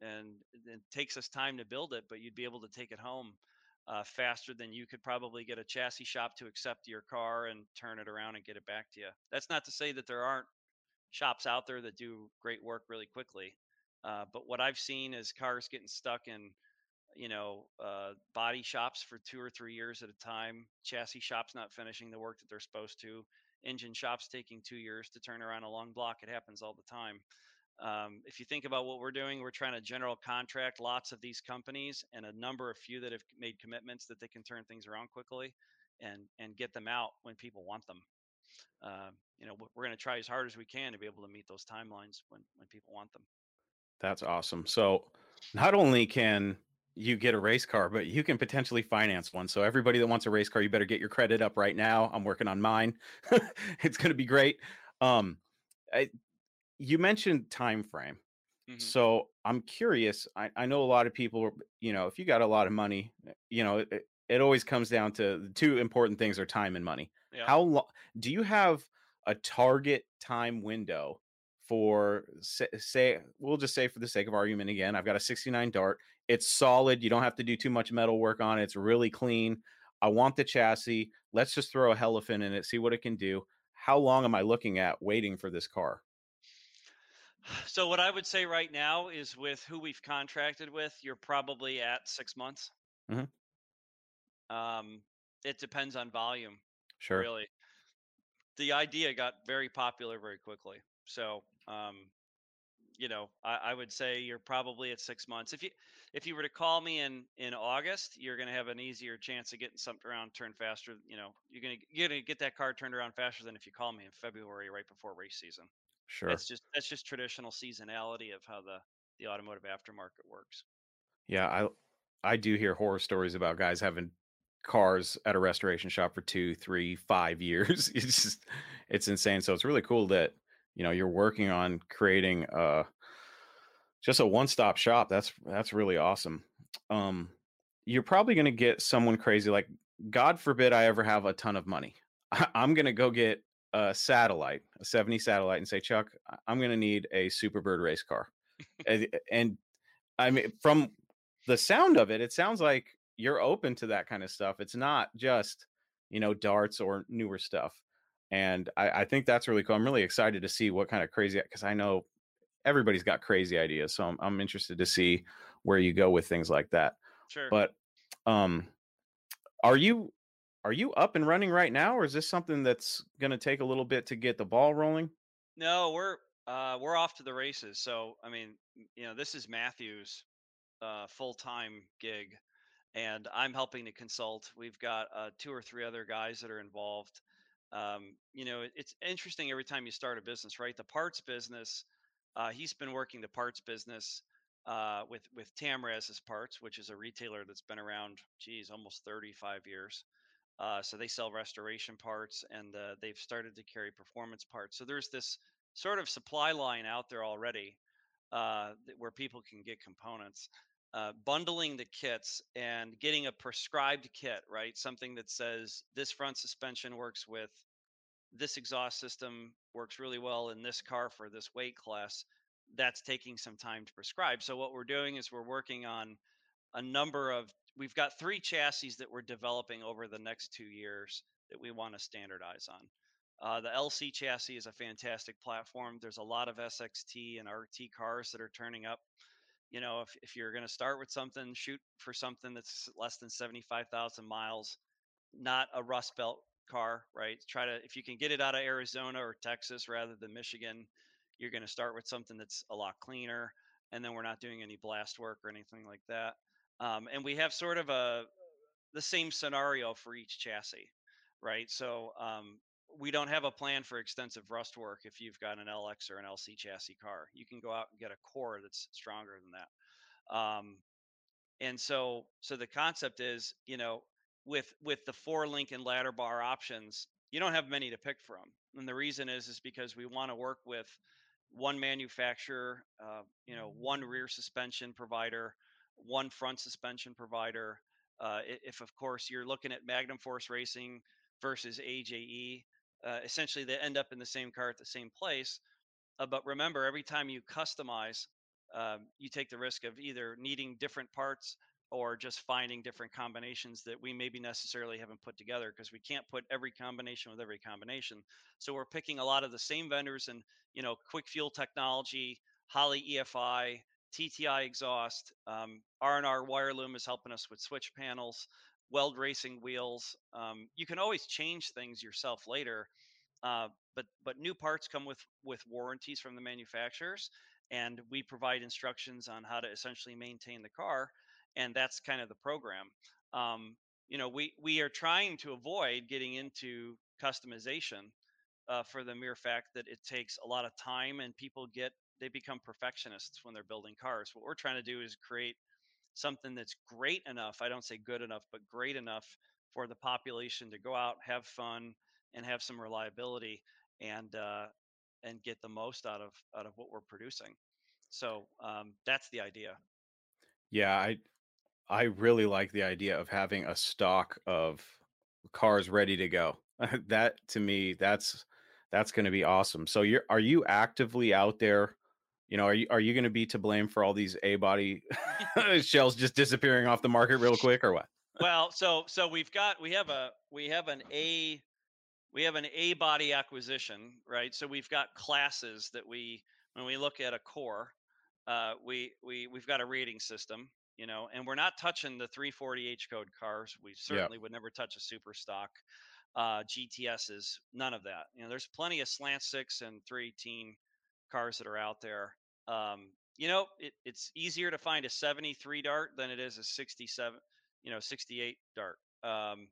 and it takes us time to build it, but you'd be able to take it home uh, faster than you could probably get a chassis shop to accept your car and turn it around and get it back to you. That's not to say that there aren't shops out there that do great work really quickly. Uh, but what I've seen is cars getting stuck in, you know, uh, body shops for two or three years at a time, chassis shops not finishing the work that they're supposed to, engine shops taking two years to turn around a long block. It happens all the time. Um, if you think about what we're doing, we're trying to general contract lots of these companies and a number of few that have made commitments that they can turn things around quickly and and get them out when people want them. Uh, you know, we're going to try as hard as we can to be able to meet those timelines when when people want them. That's awesome. So, not only can you get a race car, but you can potentially finance one. So, everybody that wants a race car, you better get your credit up right now. I'm working on mine. it's going to be great. Um, I, you mentioned time frame. hmm So, I'm curious. I, I know a lot of people, you know, if you got a lot of money, eh, you know, it, it always comes down to the two important things are time and money. Yeah. How long do you have a target time window for say, say we'll just say for the sake of argument again, I've got a 69 Dart. It's solid. You don't have to do too much metal work on it. It's really clean. I want the chassis. Let's just throw a Hellephant in it, see what it can do. How long am I looking at waiting for this car? So what I would say right now is with who we've contracted with, you're probably at six months. Mhm. Um, it depends on volume, Sure. really. The idea got very popular very quickly. So, um, you know, I, I would say you're probably at six months. If you if you were to call me in in August, you're going to have an easier chance of getting something around turned faster. You know, you're going to you're going to get that car turned around faster than if you call me in February right before race season. Sure. That's just that's just traditional seasonality of how the the automotive aftermarket works. Yeah, I I do hear horror stories about guys having cars at a restoration shop for two, three, five years. It's just it's insane. So it's really cool that you know you're working on creating uh just a one-stop shop. That's that's really awesome. Um you're probably gonna get someone crazy, like God forbid I ever have a ton of money. I, I'm gonna go get a satellite, a 70 satellite, and say, Chuck, I'm gonna need a Superbird race car. and, and I mean, from the sound of it, it sounds like you're open to that kind of stuff. It's not just, you know, darts or newer stuff. And I, I think that's really cool. I'm really excited to see what kind of crazy, because I know everybody's got crazy ideas. So I'm, I'm interested to see where you go with things like that. Sure. But um, are you are you up and running right now, or is this something that's going to take a little bit to get the ball rolling? no, we're uh, we're off to the races. So I mean, you know, this is Matthew's uh, full time gig, and I'm helping to consult. We've got uh, two or three other guys that are involved. Um, you know, it- it's interesting every time you start a business, right? The parts business, uh, he's been working the parts business uh, with with Tamraz's Parts, which is a retailer that's been around, geez, almost 35 years. Uh, so they sell restoration parts, and uh, they've started to carry performance parts. So there's this sort of supply line out there already uh, where people can get components. Uh, bundling the kits and getting a prescribed kit, right? Something that says this front suspension works with this exhaust system, works really well in this car for this weight class. That's taking some time to prescribe. So, what we're doing is we're working on a number of, we've got three chassis that we're developing over the next two years that we want to standardize on. Uh, the LC chassis is a fantastic platform. There's a lot of SXT and RT cars that are turning up. You know, if, if you're going to start with something, shoot for something that's less than 75,000 miles, not a Rust Belt car, right? Try to, if you can get it out of Arizona or Texas rather than Michigan, you're going to start with something that's a lot cleaner. And then we're not doing any blast work or anything like that. Um, and we have sort of a the same scenario for each chassis, right? So um, we don't have a plan for extensive rust work if you've got an LX or an LC chassis car. You can go out and get a core that's stronger than that. Um, and so, so the concept is, you know, with with the four link and ladder bar options, you don't have many to pick from. And the reason is is because we want to work with one manufacturer, uh, you know, one rear suspension provider, one front suspension provider. Uh, if of course you're looking at Magnum Force Racing versus AJE, uh, essentially they end up in the same car at the same place. Uh, but remember, every time you customize, um, you take the risk of either needing different parts or just finding different combinations that we maybe necessarily haven't put together because we can't put every combination with every combination. So we're picking a lot of the same vendors and you know quick fuel technology, Holley EFI, TTI exhaust, um, R&R wire loom is helping us with switch panels weld racing wheels. Um, you can always change things yourself later, uh, but but new parts come with with warranties from the manufacturers, and we provide instructions on how to essentially maintain the car, and that's kind of the program. Um, you know, we we are trying to avoid getting into customization uh, for the mere fact that it takes a lot of time and people get they become perfectionists when they're building cars. What we're trying to do is create something that's great enough i don't say good enough but great enough for the population to go out have fun and have some reliability and uh, and get the most out of out of what we're producing. So um, that's the idea. Yeah i i really like the idea of having a stock of cars ready to go. That to me that's that's going to be awesome. So you're are you actively out there you know, are you are you going to be to blame for all these A body shells just disappearing off the market real quick, or what? well, so so we've got we have a we have an A we have an A body acquisition, right? So we've got classes that we when we look at a core, uh, we we we've got a rating system, you know, and we're not touching the 340 H code cars. We certainly would never touch a super stock uh, GTSs, none of that. You know, there's plenty of slant six and 318 cars that are out there um, you know, it, it's easier to find a 73 dart than it is a 67, you know, 68 dart. Um,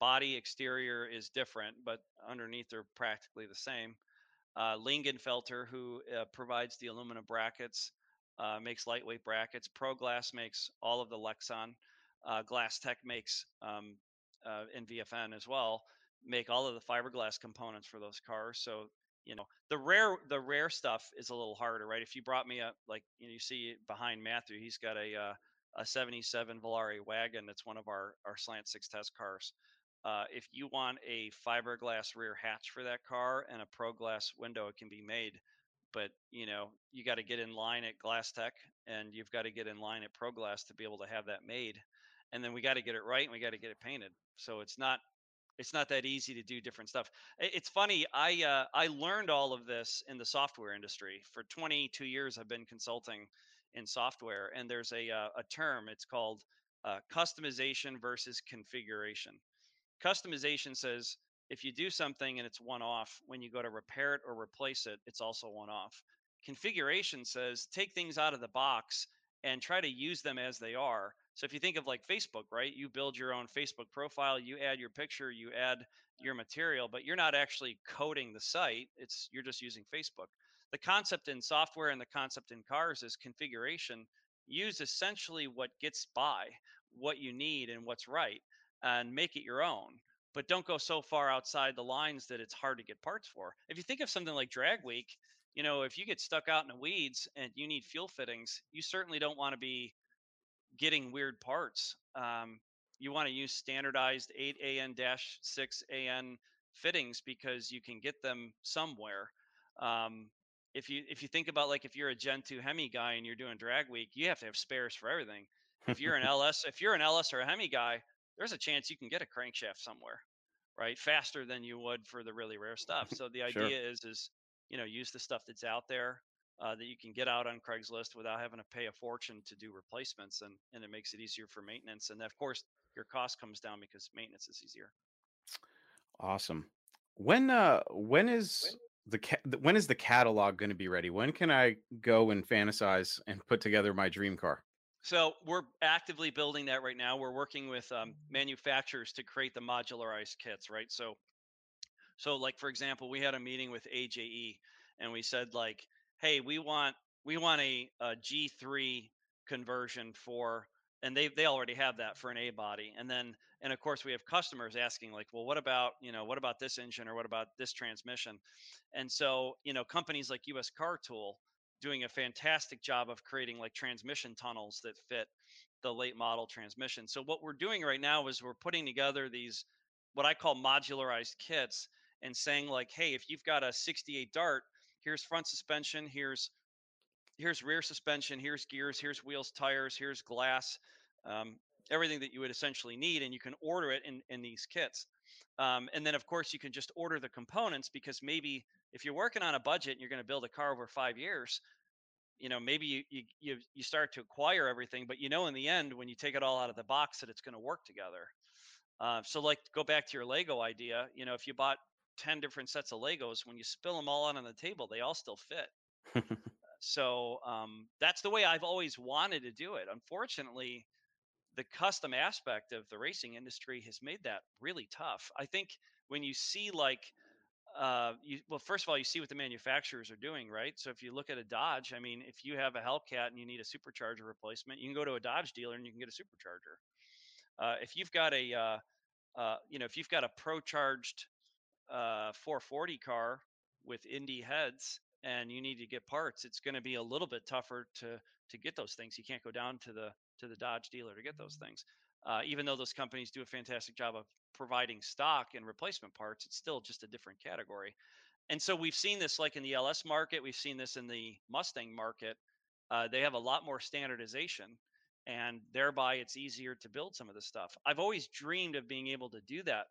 body exterior is different, but underneath they're practically the same. Uh, Lingenfelter, who uh, provides the aluminum brackets, uh, makes lightweight brackets. ProGlass makes all of the Lexan. Uh, Glasstek makes um, uh, VFN as well, make all of the fiberglass components for those cars. So you know the rare the rare stuff is a little harder right? If you brought me a like you, know, you see behind matthew he's got a uh, a 77 Volare wagon that's one of our our slant six test cars. Uh, if you want a fiberglass rear hatch for that car and a pro glass window it can be made but you know you got to get in line at Glasstek and you've got to get in line at ProGlass to be able to have that made and then we got to get it right and we got to get it painted. So it's not it's not that easy to do different stuff. It's funny. I uh, I learned all of this in the software industry. For 22 years, I've been consulting in software, and there's a uh, a term. It's called uh, customization versus configuration. Customization says if you do something and it's one off, when you go to repair it or replace it, it's also one off. Configuration says take things out of the box and try to use them as they are so if you think of like Facebook, right? You build your own Facebook profile, you add your picture, you add your material, but you're not actually coding the site. It's you're just using Facebook. The concept in software and the concept in cars is configuration. Use essentially what gets by, what you need and what's right, and make it your own. But don't go so far outside the lines that it's hard to get parts for. If you think of something like Drag Week, you know, if you get stuck out in the weeds and you need fuel fittings, you certainly don't want to be getting weird parts. Um, you want to use standardized 8AN-6AN fittings because you can get them somewhere. Um, if you if you think about like if you're a Gen 2 Hemi guy and you're doing drag week, you have to have spares for everything. If you're an LS, if you're an LS or a Hemi guy, there's a chance you can get a crankshaft somewhere. right? Faster than you would for the really rare stuff. So the idea Sure. is is you know use the stuff that's out there uh, that you can get out on Craigslist without having to pay a fortune to do replacements, and and it makes it easier for maintenance. And of course, your cost comes down because maintenance is easier. Awesome. When uh when is the ca- when is the catalog going to be ready? When can I go and fantasize and put together my dream car? So we're actively building that right now. We're working with um, manufacturers to create the modularized kits, right? So So like for example, we had a meeting with AJE and we said like, hey, we want we want a, a G3 conversion for and they they already have that for an A body. And then and of course we have customers asking like, well, what about, you know, what about this engine or what about this transmission? And so, you know, companies like US Car Tool doing a fantastic job of creating like transmission tunnels that fit the late model transmission. So what we're doing right now is we're putting together these what I call modularized kits and saying like, hey, if you've got a 68 Dart, here's front suspension, here's here's rear suspension, here's gears, here's wheels, tires, here's glass, um, everything that you would essentially need, and you can order it in in these kits. Um, and then of course you can just order the components because maybe if you're working on a budget and you're going to build a car over five years, you know maybe you, you you you start to acquire everything, but you know in the end when you take it all out of the box that it's going to work together. Uh, so, like, go back to your Lego idea. You know, if you bought 10 different sets of Legos, when you spill them all out on the table, they all still fit. So, um, that's the way I've always wanted to do it. Unfortunately, the custom aspect of the racing industry has made that really tough. I think when you see, like, uh, you, well, first of all, you see what the manufacturers are doing, right? So, if you look at a Dodge, I mean, if you have a Hellcat and you need a supercharger replacement, you can go to a Dodge dealer and you can get a supercharger. Uh, if you've got a uh, uh, you know, if you've got a pro charged uh, 440 car with Indy heads and you need to get parts, it's going to be a little bit tougher to to get those things. You can't go down to the to the Dodge dealer to get those things. Uh, even though those companies do a fantastic job of providing stock and replacement parts, it's still just a different category. And so we've seen this like in the LS market, we've seen this in the Mustang market. Uh, they have a lot more standardization and thereby it's easier to build some of this stuff. I've always dreamed of being able to do that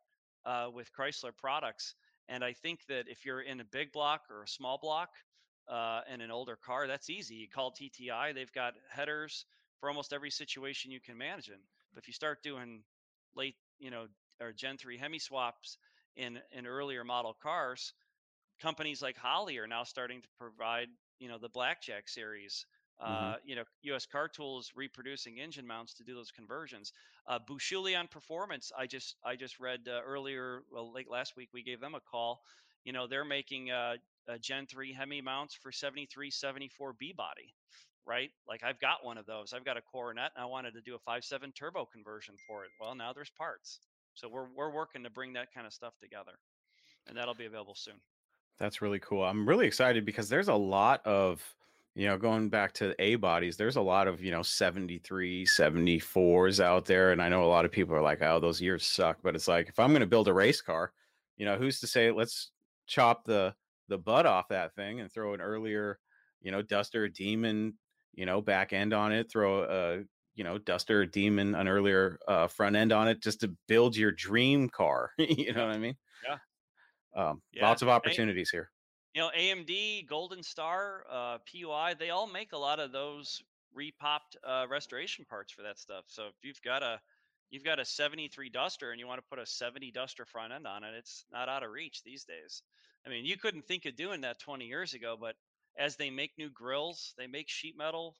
uh, with Chrysler products, and I think that if you're in a big block or a small block uh, and an older car, that's easy. You call TTI; they've got headers for almost every situation you can manage imagine. But if you start doing late, you know, or Gen three Hemi swaps in in earlier model cars, companies like Holley are now starting to provide, you know, the Blackjack series. Hmm Uh, you know, US Car Tools reproducing engine mounts to do those conversions. Uh, Bouchillon Performance, I just I just read uh, earlier, well, late last week, we gave them a call. You know, they're making uh, uh, Gen 3 Hemi mounts for 73, 74 B body, right? Like I've got one of those. I've got a Coronet, and I wanted to do a 5.7 turbo conversion for it. Well, now there's parts. So we're we're working to bring that kind of stuff together, and that'll be available soon. That's really cool. I'm really excited because there's a lot of, you know, going back to A bodies, there's a lot of, you know, 73, 74s out there. And I know a lot of people are like, oh, those years suck. But it's like, if I'm going to build a race car, you know, who's to say let's chop the the butt off that thing and throw an earlier, you know, Duster Demon, you know, back end on it, throw a, you know, Duster Demon, an earlier uh, front end on it just to build your dream car. you know what I mean? yeah, Um, yeah. lots of opportunities here. You know amd golden star uh, pui they all make a lot of those repopped uh, restoration parts for that stuff. So if you've got a you've got a 73 duster and you want to put a 70 duster front end on it it's not out of reach these days. I mean you couldn't think of doing that 20 years ago but as they make new grills they make sheet metal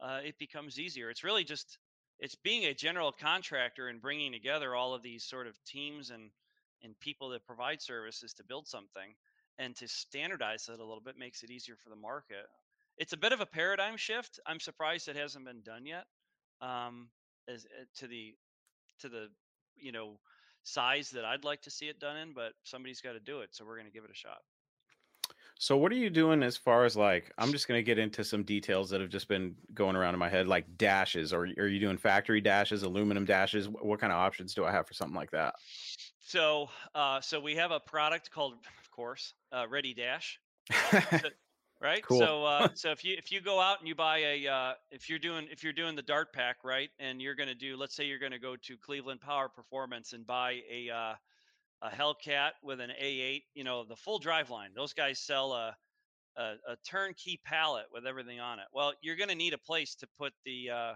uh, it becomes easier. It's really just it's being a general contractor and bringing together all of these sort of teams and and people that provide services to build something and to standardize it a little bit makes it easier for the market. It's a bit of a paradigm shift. I'm surprised it hasn't been done yet um, as uh, to the to the you know size that I'd like to see it done in, but somebody's got to do it, so we're going to give it a shot. So what are you doing as far as like I'm just gonna get into some details that have just been going around in my head, like dashes, or are you doing factory dashes, aluminum dashes? What kind of options do I have for something like that? So uh, so we have a product called, course, uh, Ready Dash. Right Cool. so uh so if you if you go out and you buy a uh if you're doing if you're doing the dart pack right and you're going to do let's say you're going to go to cleveland power performance and buy a uh a Hellcat with an A8, you know, the full drive line. Those guys sell a a, a turnkey pallet with everything on it. Well, you're going to need a place to put the uh,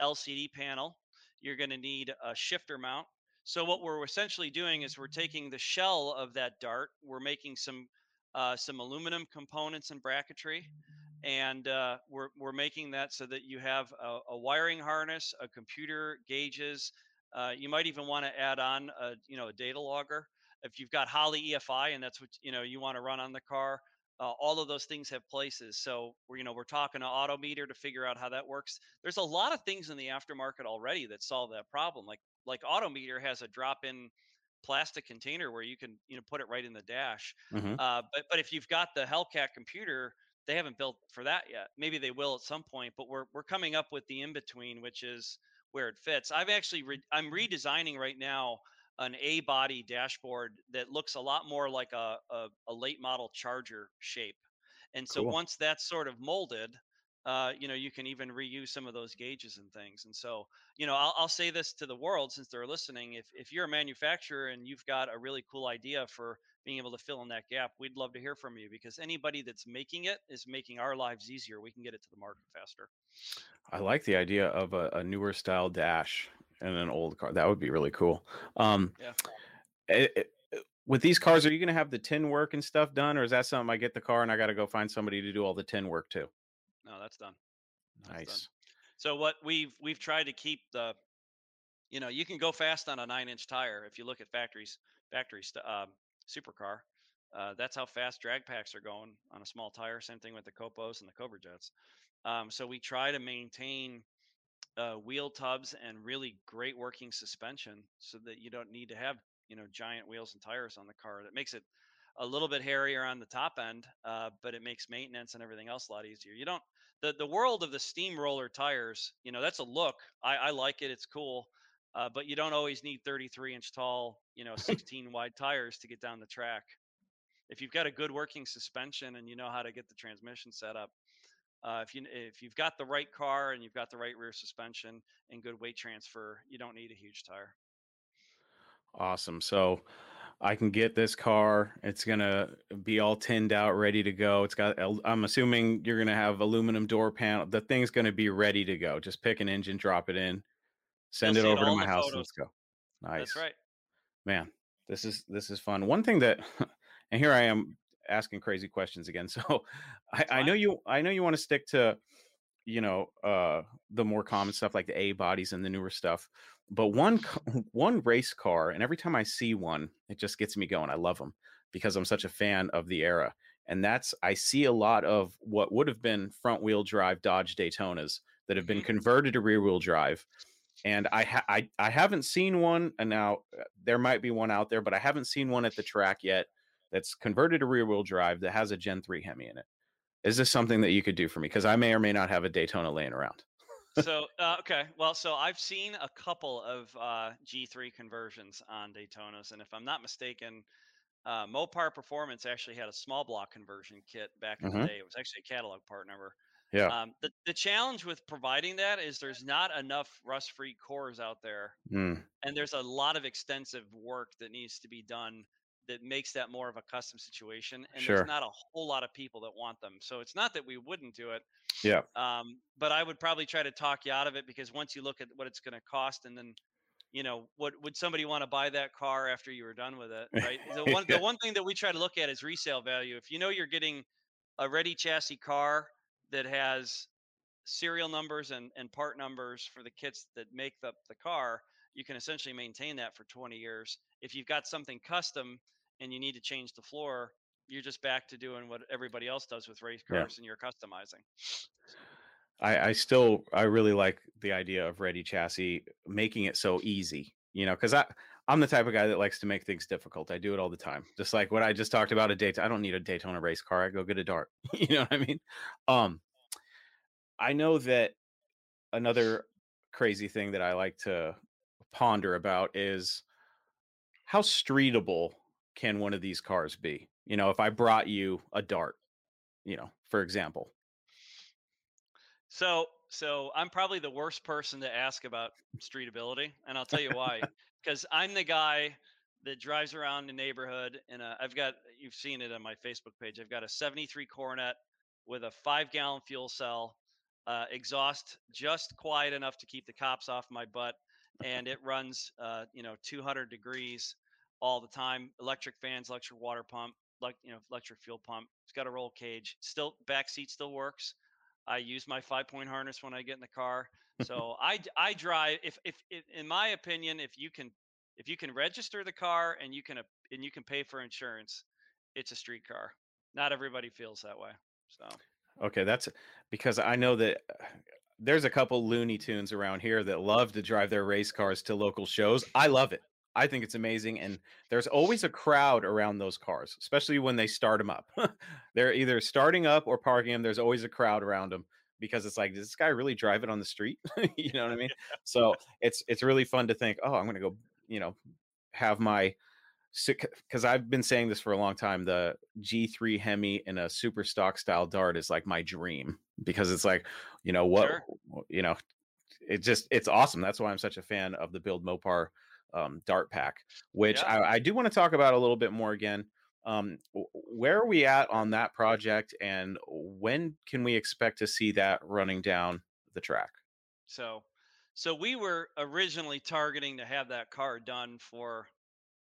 LCD panel. You're going to need a shifter mount. So what we're essentially doing is we're taking the shell of that dart. We're making some uh, some aluminum components and bracketry, and uh, we're we're making that so that you have a, a wiring harness, a computer, gauges. Uh, you might even want to add on a you know a data logger if you've got Holley EFI and that's what you know you want to run on the car. Uh, all of those things have places. So we're you know we're talking to Autometer to figure out how that works. There's a lot of things in the aftermarket already that solve that problem. Like like Autometer has a drop-in plastic container where you can you know put it right in the dash. Mhm. Uh, but but if you've got the Hellcat computer, they haven't built for that yet. Maybe they will at some point. But we're we're coming up with the in between, which is where it fits. I've actually re- I'm redesigning right now an A body dashboard that looks a lot more like a, a, a late model Charger shape. And so Cool. once that's sort of molded, uh, you know, you can even reuse some of those gauges and things. And so, you know, I'll, I'll say this to the world since they're listening. If, if you're a manufacturer and you've got a really cool idea for being able to fill in that gap, we'd love to hear from you because anybody that's making it is making our lives easier. We can get it to the market faster. I like the idea of a, a newer style dash in an old car. That would be really cool. Um, Yeah. it- it- with these cars, are you going to have the tin work and stuff done, or is that something I get the car and I got to go find somebody to do all the tin work too? No, that's done. That's done. Nice. So what we've we've tried to keep the, you know, you can go fast on a nine inch tire if you look at factories factory st- um, supercar. Uh, that's how fast drag packs are going on a small tire. Same thing with the Copos and the Cobra Jets. Um, so we try to maintain uh, wheel tubs and really great working suspension so that you don't need to have you know giant wheels and tires on the car. That makes it a little bit hairier on the top end, uh, but it makes maintenance and everything else a lot easier. You don't the the world of the steamroller tires. You know that's a look. I, I like it. It's cool. Uh, but you don't always need 33 inch tall, you know, 16 wide tires to get down the track. If you've got a good working suspension and you know how to get the transmission set up, uh, if you if you've got the right car and you've got the right rear suspension and good weight transfer, you don't need a huge tire. Awesome. So I can get this car. It's gonna be all tinned out, ready to go. It's got. I'm assuming you're gonna have aluminum door panel. The thing's gonna be ready to go. Just pick an engine, drop it in, send You'll it see it over to my house. photos. Let's go. Nice. That's right. man this is this is fun one thing that and here i am asking crazy questions again so i, I know you i know you want to stick to you know uh the more common stuff like the a bodies and the newer stuff but one one race car and every time i see one it just gets me going i love them because i'm such a fan of the era and that's i see a lot of what would have been front wheel drive dodge daytonas that have been Mhm. converted to rear wheel drive and I, ha- I I haven't seen one, and now uh, there might be one out there, but I haven't seen one at the track yet that's converted to rear wheel drive that has a Gen three Hemi in it. Is this something that you could do for me? Because I may or may not have a Daytona laying around. So uh, okay, well, so I've seen a couple of uh, G3 conversions on Daytonas, and if I'm not mistaken, uh, Mopar Performance actually had a small block conversion kit back in Mhm. the day. It was actually a catalog part number. Yeah. Um, the the challenge with providing that is there's not enough rust-free cores out there Mm, and there's a lot of extensive work that needs to be done that makes that more of a custom situation and Sure. there's not a whole lot of people that want them so it's not that we wouldn't do it yeah. um, but i would probably try to talk you out of it because once you look at what it's going to cost and then you know what would somebody want to buy that car after you were done with it right the one Yeah. the one thing that we try to look at is resale value if you know you're getting a ready chassis car that has serial numbers and, and part numbers for the kits that make the, the car, you can essentially maintain that for 20 years. If you've got something custom and you need to change the floor, you're just back to doing what everybody else does with race Yeah. cars and you're customizing. I, I still I really like the idea of ready chassis making it so easy, you know, because I I'm the type of guy that likes to make things difficult. I do it all the time. Just like what I just talked about a Daytona. I don't need a Daytona race car. I go get a dart. you know what I mean? Um I know that another crazy thing that I like to ponder about is how streetable can one of these cars be? You know, if I brought you a dart, you know, for example. So, so I'm probably the worst person to ask about streetability, and I'll tell you why. Because I'm the guy that drives around the neighborhood. And I've got you've seen it on my Facebook page. I've got a '73 Coronet with a five gallon fuel cell, uh, exhaust just quiet enough to keep the cops off my butt, and it runs uh, you know 200 degrees all the time. Electric fans, electric water pump, like you know electric fuel pump. It's got a roll cage. Still back seat still works. I use my five point harness when I get in the car. So I I drive if, if if in my opinion if you can if you can register the car and you can and you can pay for insurance, it's a street car. Not everybody feels that way. So okay, that's because I know that there's a couple Looney Tunes around here that love to drive their race cars to local shows. I love it. I think it's amazing. And there's always a crowd around those cars, especially when they start them up. They're either starting up or parking them. There's always a crowd around them because it's like, does this guy really drive it on the street? you know what I mean? So it's it's really fun to think, oh, I'm gonna go, you know, have my because I've been saying this for a long time. The G3 Hemi in a super stock style dart is like my dream because it's like, you know what, sure. you know, it just it's awesome. That's why I'm such a fan of the Build Mopar um, Dart Pack, which yeah. I, I, do want to talk about a little bit more again. Um, where are we at on that project, and when can we expect to see that running down the track? So, so we were originally targeting to have that car done for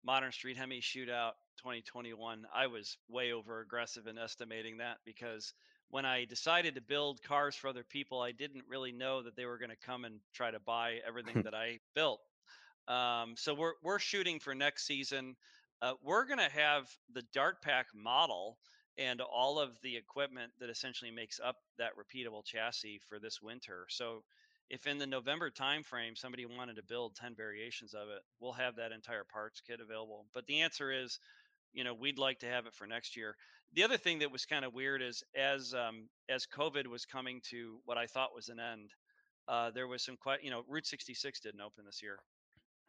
Modern Street Hemi Shootout 2021. I was way over aggressive in estimating that because when I decided to build cars for other people, I didn't really know that they were going to come and try to buy everything that I built. Um, so we're we're shooting for next season. Uh, we're going to have the Dart Pack model and all of the equipment that essentially makes up that repeatable chassis for this winter. So if in the November timeframe somebody wanted to build 10 variations of it, we'll have that entire parts kit available. But the answer is, you know, we'd like to have it for next year. The other thing that was kind of weird is as um, as COVID was coming to what I thought was an end, uh, there was some quite, you know, Route 66 didn't open this year.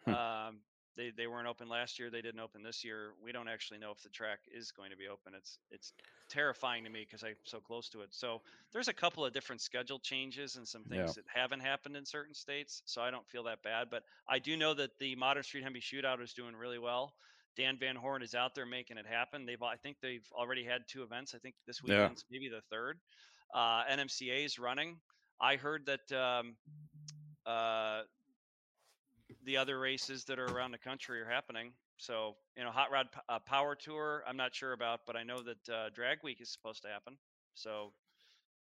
Hmm. Um, they they weren't open last year. They didn't open this year. We don't actually know if the track is going to be open. It's it's terrifying to me because I'm so close to it. So there's a couple of different schedule changes and some things yeah. that haven't happened in certain states. So I don't feel that bad. But I do know that the Modern Street Hemi Shootout is doing really well. Dan Van Horn is out there making it happen. They've I think they've already had two events. I think this weekend's yeah. maybe the third. Uh, NMCA is running. I heard that um, uh, the other races that are around the country are happening. So, you know, Hot Rod uh, Power Tour, I'm not sure about, but I know that uh, Drag Week is supposed to happen. So,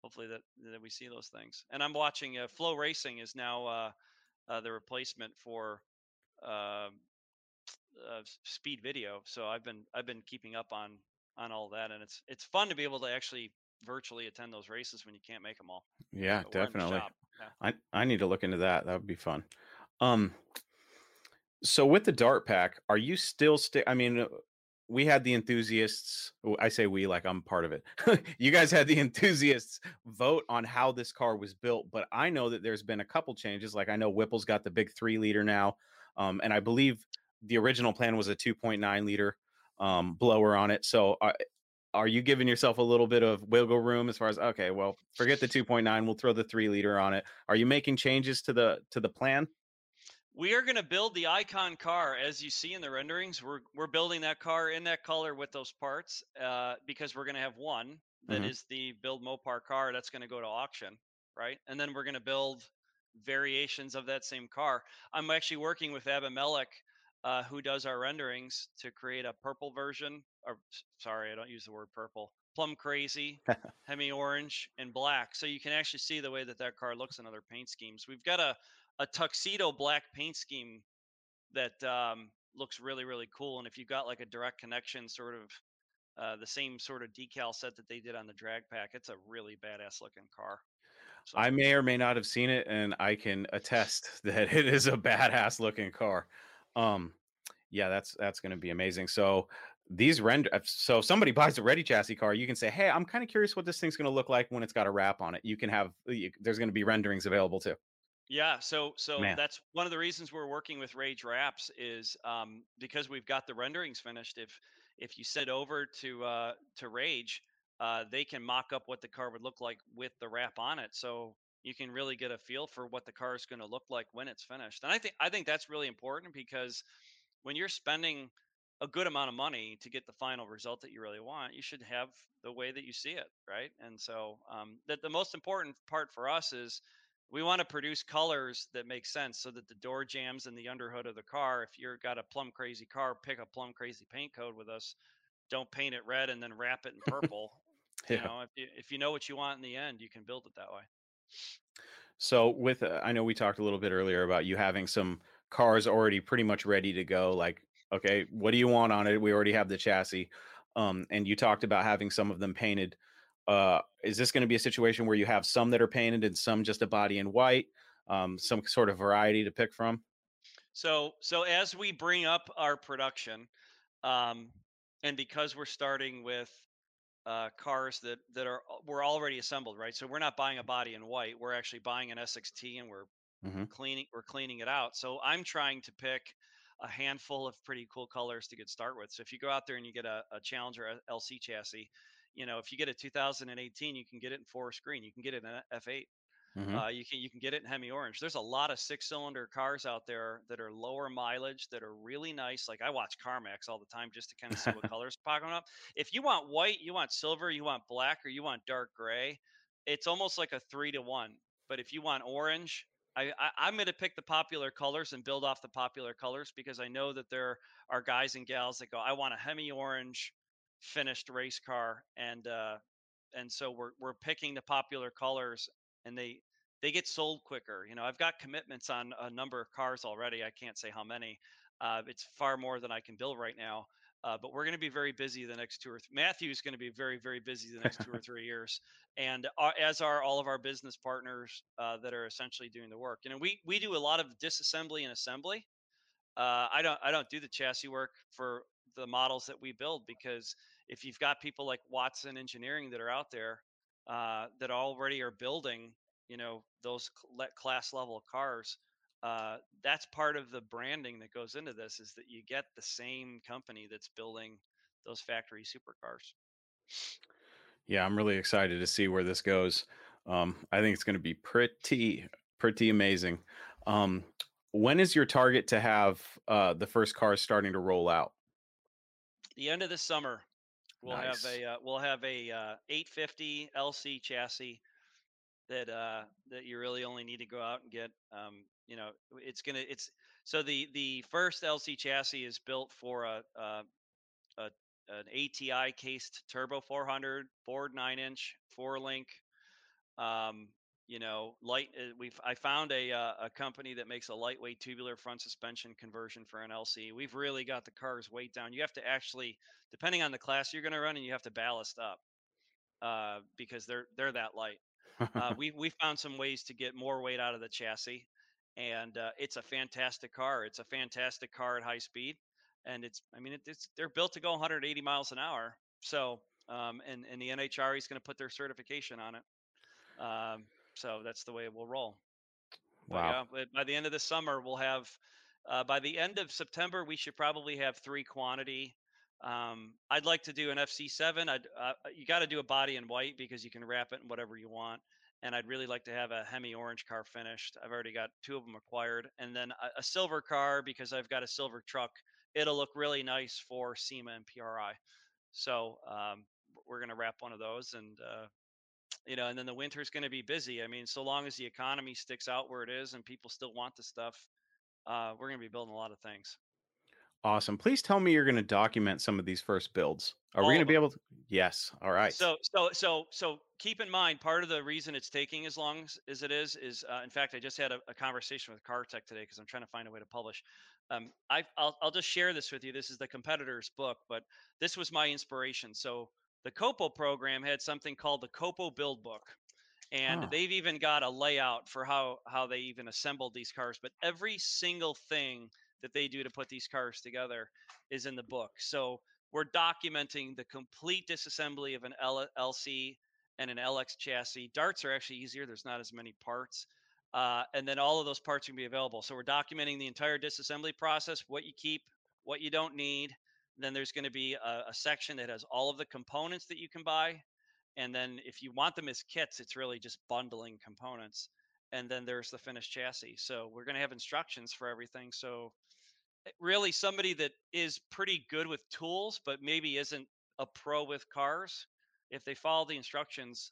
hopefully that that we see those things. And I'm watching uh, FloRacing is now uh, uh, the replacement for um, uh, Speed Video. So I've been I've been keeping up on on all that, and it's it's fun to be able to actually virtually attend those races when you can't make them all. Yeah, definitely. Yeah. I I need to look into that. That would be fun. Um, so with the dart pack, are you still stick? I mean, uh, we had the enthusiasts. I say we like I'm part of it. you guys had the enthusiasts vote on how this car was built, but I know that there's been a couple changes. Like I know Whipple's got the big three liter now, um, and I believe the original plan was a 2.9 liter um, blower on it. So uh, are you giving yourself a little bit of wiggle room as far as okay, well, forget the 2.9, we'll throw the three liter on it. Are you making changes to the to the plan? We are going to build the icon car as you see in the renderings. We're we're building that car in that color with those parts uh, because we're going to have one that mm-hmm. is the build Mopar car that's going to go to auction, right? And then we're going to build variations of that same car. I'm actually working with Abimelech, uh, who does our renderings, to create a purple version. Or sorry, I don't use the word purple. Plum crazy, hemi orange, and black. So you can actually see the way that that car looks in other paint schemes. We've got a a tuxedo black paint scheme that um, looks really really cool. And if you've got like a direct connection sort of uh, the same sort of decal set that they did on the drag pack, it's a really badass looking car. So, I may or may not have seen it, and I can attest that it is a badass looking car. Um, yeah, that's that's going to be amazing. So these render, so if somebody buys a ready chassis car, you can say, "Hey, I'm kind of curious what this thing's going to look like when it's got a wrap on it." You can have you, there's going to be renderings available too. Yeah, so so Man. that's one of the reasons we're working with Rage Wraps is um, because we've got the renderings finished. If if you send over to uh, to Rage, uh, they can mock up what the car would look like with the wrap on it. So you can really get a feel for what the car is going to look like when it's finished. And I think I think that's really important because when you're spending a good amount of money to get the final result that you really want, you should have the way that you see it, right? And so um, that the most important part for us is we want to produce colors that make sense so that the door jams and the underhood of the car, if you've got a plum crazy car, pick a plum crazy paint code with us. Don't paint it red and then wrap it in purple. yeah. You know, if you, if you know what you want in the end, you can build it that way. So with uh, I know we talked a little bit earlier about you having some cars already pretty much ready to go like okay, what do you want on it? We already have the chassis. Um, and you talked about having some of them painted. Uh, is this going to be a situation where you have some that are painted and some just a body in white, um, some sort of variety to pick from? So, so as we bring up our production, um, and because we're starting with uh, cars that that are we're already assembled, right? So we're not buying a body in white. We're actually buying an SXT and we're mm-hmm. cleaning we're cleaning it out. So I'm trying to pick a handful of pretty cool colors to get start with. So if you go out there and you get a, a Challenger LC chassis, you know if you get a 2018, you can get it in forest green. You can get it in F8. Mm-hmm. Uh, you can you can get it in Hemi orange. There's a lot of six cylinder cars out there that are lower mileage that are really nice. Like I watch CarMax all the time just to kind of see what colors popping up. If you want white, you want silver, you want black, or you want dark gray, it's almost like a three to one. But if you want orange, I, I am going to pick the popular colors and build off the popular colors because I know that there are guys and gals that go, I want a Hemi orange finished race car, and uh, and so we're we're picking the popular colors and they they get sold quicker. You know, I've got commitments on a number of cars already. I can't say how many. Uh, it's far more than I can build right now. Uh, but we're going to be very busy the next two or three. Matthew is going to be very, very busy the next two or three years, and uh, as are all of our business partners uh, that are essentially doing the work. You know, we we do a lot of disassembly and assembly. Uh, I don't I don't do the chassis work for the models that we build because if you've got people like Watson Engineering that are out there uh, that already are building, you know, those class level cars. Uh, that's part of the branding that goes into this is that you get the same company that's building those factory supercars. Yeah, I'm really excited to see where this goes. Um, I think it's going to be pretty, pretty amazing. Um, when is your target to have uh, the first cars starting to roll out? The end of the summer. We'll nice. have a uh, we'll have a uh, 850 LC chassis that uh, that you really only need to go out and get. Um, you know, it's gonna it's so the the first LC chassis is built for a, a, a an ATI cased turbo 400 Ford nine inch four link. Um, you know, light. Uh, we've I found a uh, a company that makes a lightweight tubular front suspension conversion for an LC. We've really got the car's weight down. You have to actually, depending on the class you're going to run, and you have to ballast up uh, because they're they're that light. uh, we we found some ways to get more weight out of the chassis, and uh, it's a fantastic car. It's a fantastic car at high speed, and it's I mean it, it's they're built to go 180 miles an hour. So um, and and the NHRA is going to put their certification on it. Um, so that's the way it will roll. Wow. But yeah, by the end of the summer, we'll have, uh, by the end of September, we should probably have three quantity. Um, I'd like to do an FC7. I'd, uh, you got to do a body in white because you can wrap it in whatever you want. And I'd really like to have a Hemi orange car finished. I've already got two of them acquired. And then a, a silver car because I've got a silver truck. It'll look really nice for SEMA and PRI. So um, we're going to wrap one of those and uh, you know, and then the winter's going to be busy. I mean, so long as the economy sticks out where it is and people still want the stuff, uh, we're going to be building a lot of things. Awesome. Please tell me you're going to document some of these first builds. Are All we going to be able to? Yes. All right. So, so, so, so keep in mind, part of the reason it's taking as long as, it is, is uh, in fact, I just had a, a conversation with CarTech today because I'm trying to find a way to publish. Um, I, I'll, I'll just share this with you. This is the competitor's book, but this was my inspiration. So the Copo program had something called the Copo Build Book. And huh. they've even got a layout for how, how they even assembled these cars. But every single thing that they do to put these cars together is in the book. So we're documenting the complete disassembly of an LC and an LX chassis. Darts are actually easier, there's not as many parts. Uh, and then all of those parts can be available. So we're documenting the entire disassembly process, what you keep, what you don't need, then there's going to be a, a, section that has all of the components that you can buy. And then if you want them as kits, it's really just bundling components. And then there's the finished chassis. So we're going to have instructions for everything. So eh, really somebody that is pretty good with tools, but maybe isn't a pro with cars. If they follow the instructions,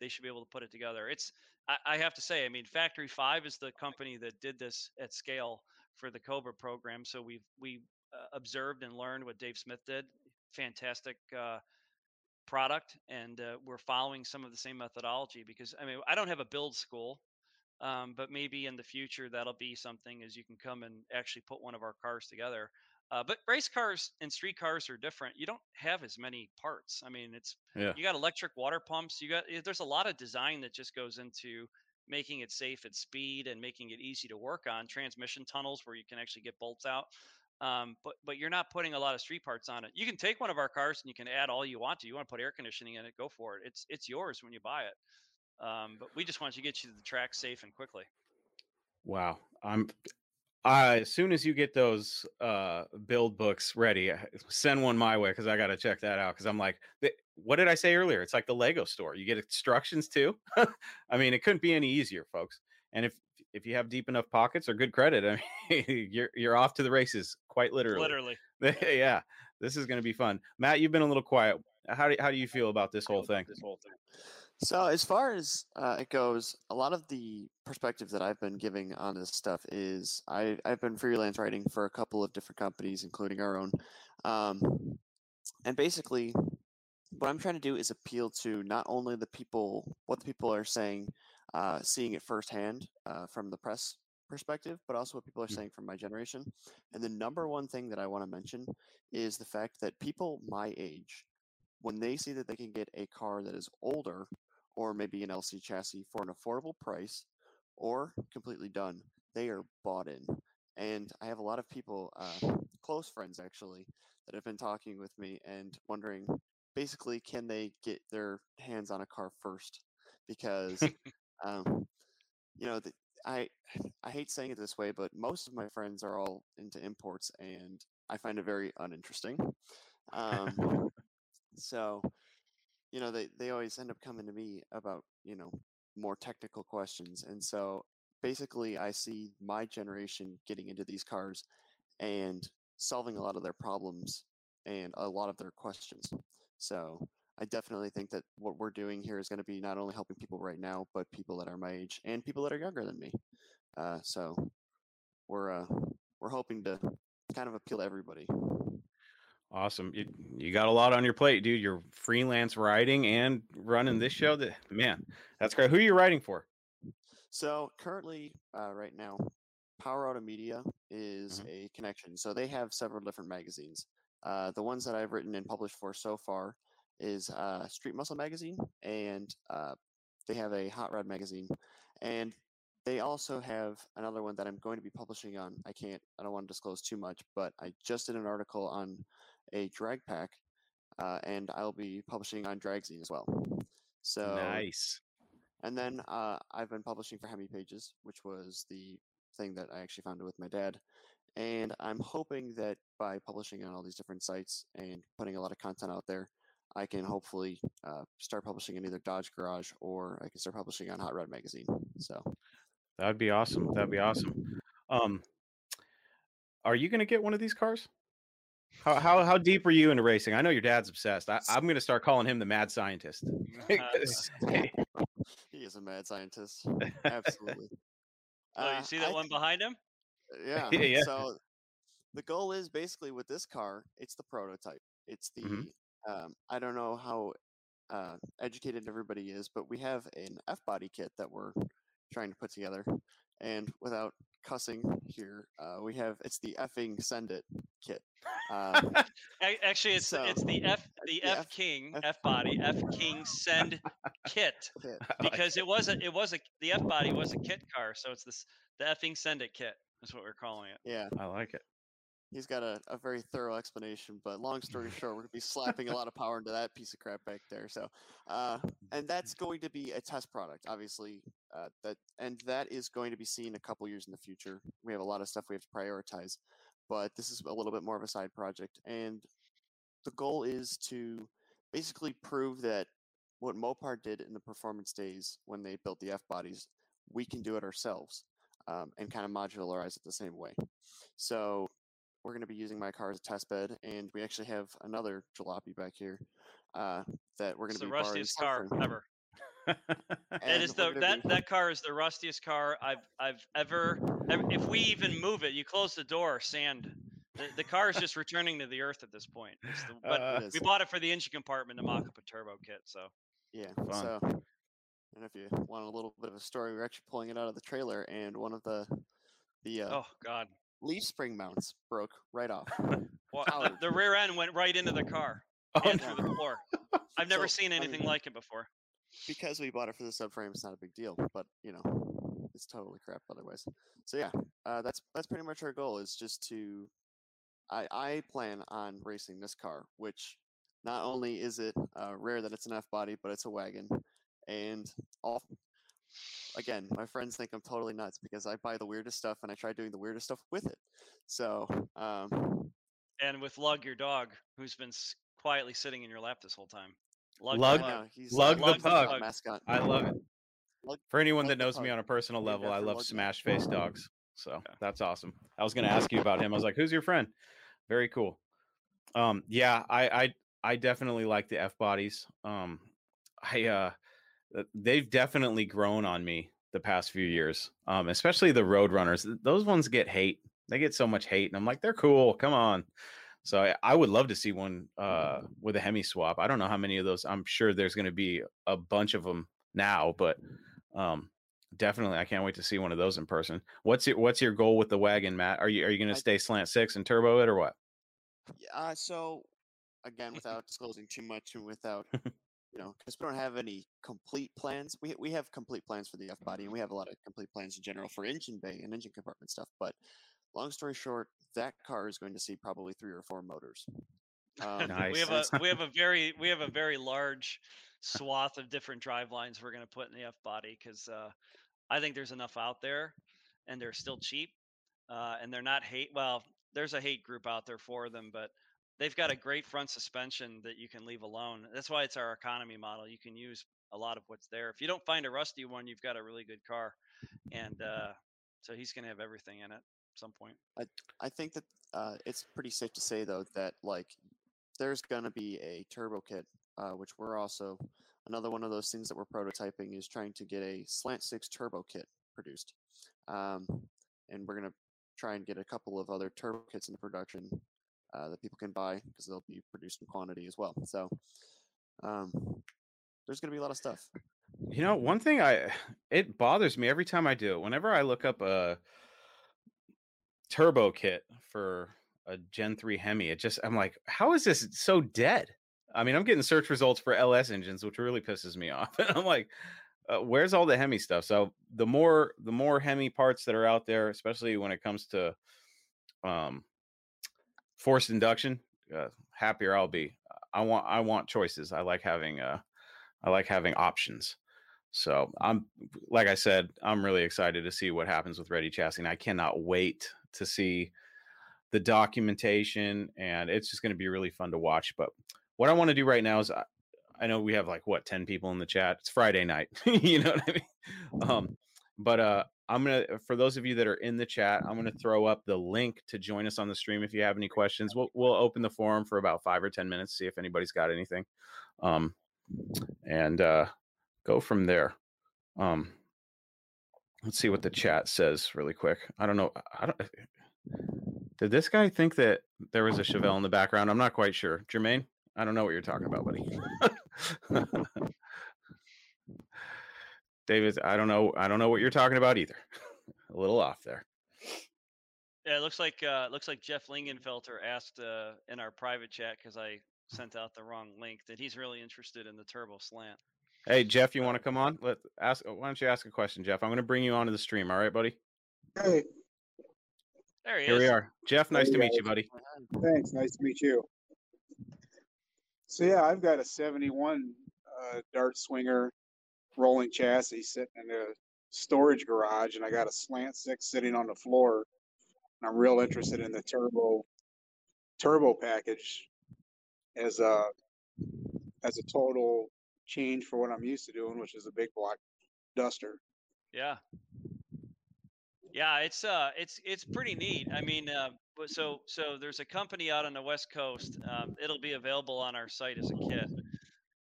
they should be able to put it together. It's I, I have to say, I mean, Factory Five is the company that did this at scale for the Cobra program. So we've we observed and learned what Dave Smith did. Fantastic uh, product, and uh, we're following some of the same methodology because I mean, I don't have a build school. Um, but maybe in the future that'll be something as you can come and actually put one of our cars together. Uh, but race cars and street cars are different. You don't have as many parts. I mean, it's Yeah. you got electric water pumps. You got eh, there's a lot of design that just goes into making it safe at speed and making it easy to work on. Transmission tunnels where you can actually get bolts out. Um, but but you're not putting a lot of street parts on it. You can take one of our cars and you can add all you want to. You want to put air conditioning in it, go for it. It's it's yours when you buy it. Um, but we just want to get you to the track safe and quickly. Wow. I'm uh, as soon as you get those uh build books ready, send one my way because I got to check that out. Because I'm like, what did I say earlier? It's like the Lego store. You get instructions too. I mean, it couldn't be any easier, folks. And if if you have deep enough pockets or good credit, I mean, you're you're off to the races, quite literally. Literally. yeah, this is going to be fun. Matt, you've been a little quiet. How do how do you feel about this whole thing? This whole thing. So as far as uh, it goes, a lot of the perspective that I've been giving on this stuff is I, I've been freelance writing for a couple of different companies, including our own. Um, and basically, what I'm trying to do is appeal to not only the people, what the people are saying, uh, seeing it firsthand uh, from the press perspective, but also what people are Mm. saying from my generation. And the number one thing that I want to mention is the fact that people my age, when they see that they can get a car that is older or maybe an LC chassis for an affordable price or completely done, they are bought in. And I have a lot of people, uh, close friends actually, that have been talking with me and wondering basically can they get their hands on a car first? Because, um, you know, the, I I hate saying it this way, but most of my friends are all into imports, and I find it very uninteresting. Um, so, you know, they they always end up coming to me about you know more technical questions, and so basically, I see my generation getting into these cars and solving a lot of their problems and a lot of their questions. So. I definitely think that what we're doing here is going to be not only helping people right now, but people that are my age and people that are younger than me. Uh, so we're uh, we're hoping to kind of appeal to everybody. Awesome. You, you got a lot on your plate, dude. You're freelance writing and running this show. That man, that's great. Who are you writing for? So currently, uh, right now, Power Auto Media is Mhm. a connection. So they have several different magazines. Uh, the ones that I've written and published for so far is uh, Street Muscle magazine, and uh, they have a Hot Rod magazine, and they also have another one that I'm going to be publishing on. I can't, I don't want to disclose too much, but I just did an article on a drag pack, uh, and I'll be publishing on Dragzine as well. So nice. and then uh, I've been publishing for Hemi Pages, which was the thing that I actually founded with my dad. And I'm hoping that by publishing on all these different sites and putting a lot of content out there, I can hopefully uh, start publishing in either Dodge Garage or I can start publishing on Hot Rod Magazine. So That'd be awesome. That'd be awesome. Um, are you gonna get one of these cars? How how how deep are you into racing? I know your dad's obsessed. I, I'm gonna start calling him the mad scientist. Uh, he is a mad scientist. Absolutely. oh, Uh, you see that I one behind him? yeah. Yeah. So the goal is basically with this car, it's the prototype. It's the Mhm. Um, I don't know how uh, educated everybody is, but we have an F body kit that we're trying to put together. And without cussing here, uh, we have it's the effing send it kit. Um, Actually, it's the it's the F the the F F- King F- F body F King send kit kit. I like because it was a it was a the F body was a kit car, so it's this the effing send it kit. That's what we're calling it. Yeah, I like it. He's got a, a very thorough explanation. But long story short, we're gonna be slapping a lot of power into that piece of crap back there. So, uh, and that's going to be a test product, obviously. Uh, that and that is going to be seen a couple years in the future. We have a lot of stuff we have to prioritize, but this is a little bit more of a side project, and the goal is to basically prove that what Mopar did in the performance days when they built the F bodies, we can do it ourselves, um, and kind of modularize it the same way. So we're going to be using my car as a test bed, and we actually have another jalopy back here uh, that we're going to be borrowing rustiest car subframe. ever. It And is the that be- that car is the rustiest car I've I've ever. If we even move it, you close the door, sand. The, the car is just returning to the earth at this point. It's the, but Uh, It is. we bought it for the engine compartment to mock up a turbo kit. So Yeah. Fun. So, and if you want a little bit of a story, we're actually pulling it out of the trailer, and one of the the uh, oh god, leaf spring mounts broke right off. well, the, the rear end went right into the car Oh, and no. through the floor. I've never So, seen I mean- anything like it before. because we bought it for the subframe, it's not a big deal. But you know, it's totally crap otherwise. So yeah, uh, that's that's pretty much our goal. Is just to, I I plan on racing this car, which not only is it uh, rare that it's an F body, but it's a wagon, and all. Again, my friends think I'm totally nuts because I buy the weirdest stuff and I try doing the weirdest stuff with it. So, um, And with Lug, your dog, who's been s- quietly sitting in your lap this whole time. Lug, Lug- the pug. know, he's Lug the Lug's pug. mascot. I love it. Lug- For anyone Lug that knows me on a personal Named level, I love Lug the- smash face dogs. So Yeah. that's awesome. I was going to ask you about him. I was like, "Who's your friend?" Very cool. Um, yeah, I, I, I definitely like the F bodies. Um, I, uh, th- they've definitely grown on me the past few years. Um, especially the road runners. Those ones get hate. They get so much hate, and I'm like, they're cool. Come on. So I, I would love to see one uh, with a Hemi swap. I don't know how many of those. I'm sure there's going to be a bunch of them now, but um, definitely, I can't wait to see one of those in person. What's your What's your goal with the wagon, Matt? Are you Are you going to stay slant six and turbo it or what? Yeah, Uh, so again, without disclosing too much and without, you know, because we don't have any complete plans. We we have complete plans for the F body, and we have a lot of complete plans in general for engine bay and engine compartment stuff. But long story short, that car is going to see probably three or four motors. Um, Nice. we have a we have a very we have a very large swath of different drive lines we're going to put in the F body because uh, I think there's enough out there, and they're still cheap, uh, and they're not hate. Well, there's a hate group out there for them, but they've got a great front suspension that you can leave alone. That's why it's our economy model. You can use a lot of what's there. If you don't find a rusty one, you've got a really good car, and uh, so he's going to have everything in it at some point. I I think that uh, it's pretty safe to say though that like there's going to be a turbo kit, uh, which we're also another one of those things that we're prototyping is trying to get a slant six turbo kit produced, um, and we're going to try and get a couple of other turbo kits into production uh, that people can buy because they'll be produced in quantity as well. So um, there's going to be a lot of stuff. You know, one thing I it bothers me every time I do it. Whenever I look up a turbo kit for a Gen 3 Hemi, it just I'm like, how is this so dead? I mean, I'm getting search results for LS engines, which really pisses me off. And I'm like, uh, where's all the Hemi stuff? So the more the more Hemi parts that are out there, especially when it comes to um forced induction, uh, happier I'll be. I want I want choices. I like having uh I like having options. So I'm like I said, I'm really excited to see what happens with Ready Chassis. And I cannot wait to see the documentation and it's just going to be really fun to watch. But what I want to do right now is I, I know we have like what 10 people in the chat. It's Friday night. you know what I mean? Um, but uh I'm gonna for those of you that are in the chat, I'm gonna throw up the link to join us on the stream if you have any questions. We'll we'll open the forum for about five or ten minutes, see if anybody's got anything. Um and uh go from there. Um, let's see what the chat says really quick. I don't know. I don't. Did this guy think that there was a Chevelle in the background? I'm not quite sure. Jermaine, I don't know what you're talking about, buddy. David, I don't know. I don't know what you're talking about either. a little off there. Yeah, it looks like uh, it looks like Jeff Lingenfelter asked uh, in our private chat because I sent out the wrong link that he's really interested in the turbo slant. Hey, Jeff, you want to come on? Let ask. Why don't you ask a question, Jeff? I'm going to bring you onto the stream. All right, buddy. Hey, There he Here is. we are. Jeff, nice Hey, to meet you, buddy. thanks. Nice to meet you. So yeah, I've got a 71 uh, Dart Swinger rolling chassis sitting in a storage garage, and I got a slant six sitting on the floor. And I'm real interested in the turbo turbo package as a as a total change for what I'm used to doing, which is a big block duster. Yeah. Yeah, it's uh, it's it's pretty neat. I mean, uh, so so there's a company out on the west coast. Um, it'll be available on our site as a kit.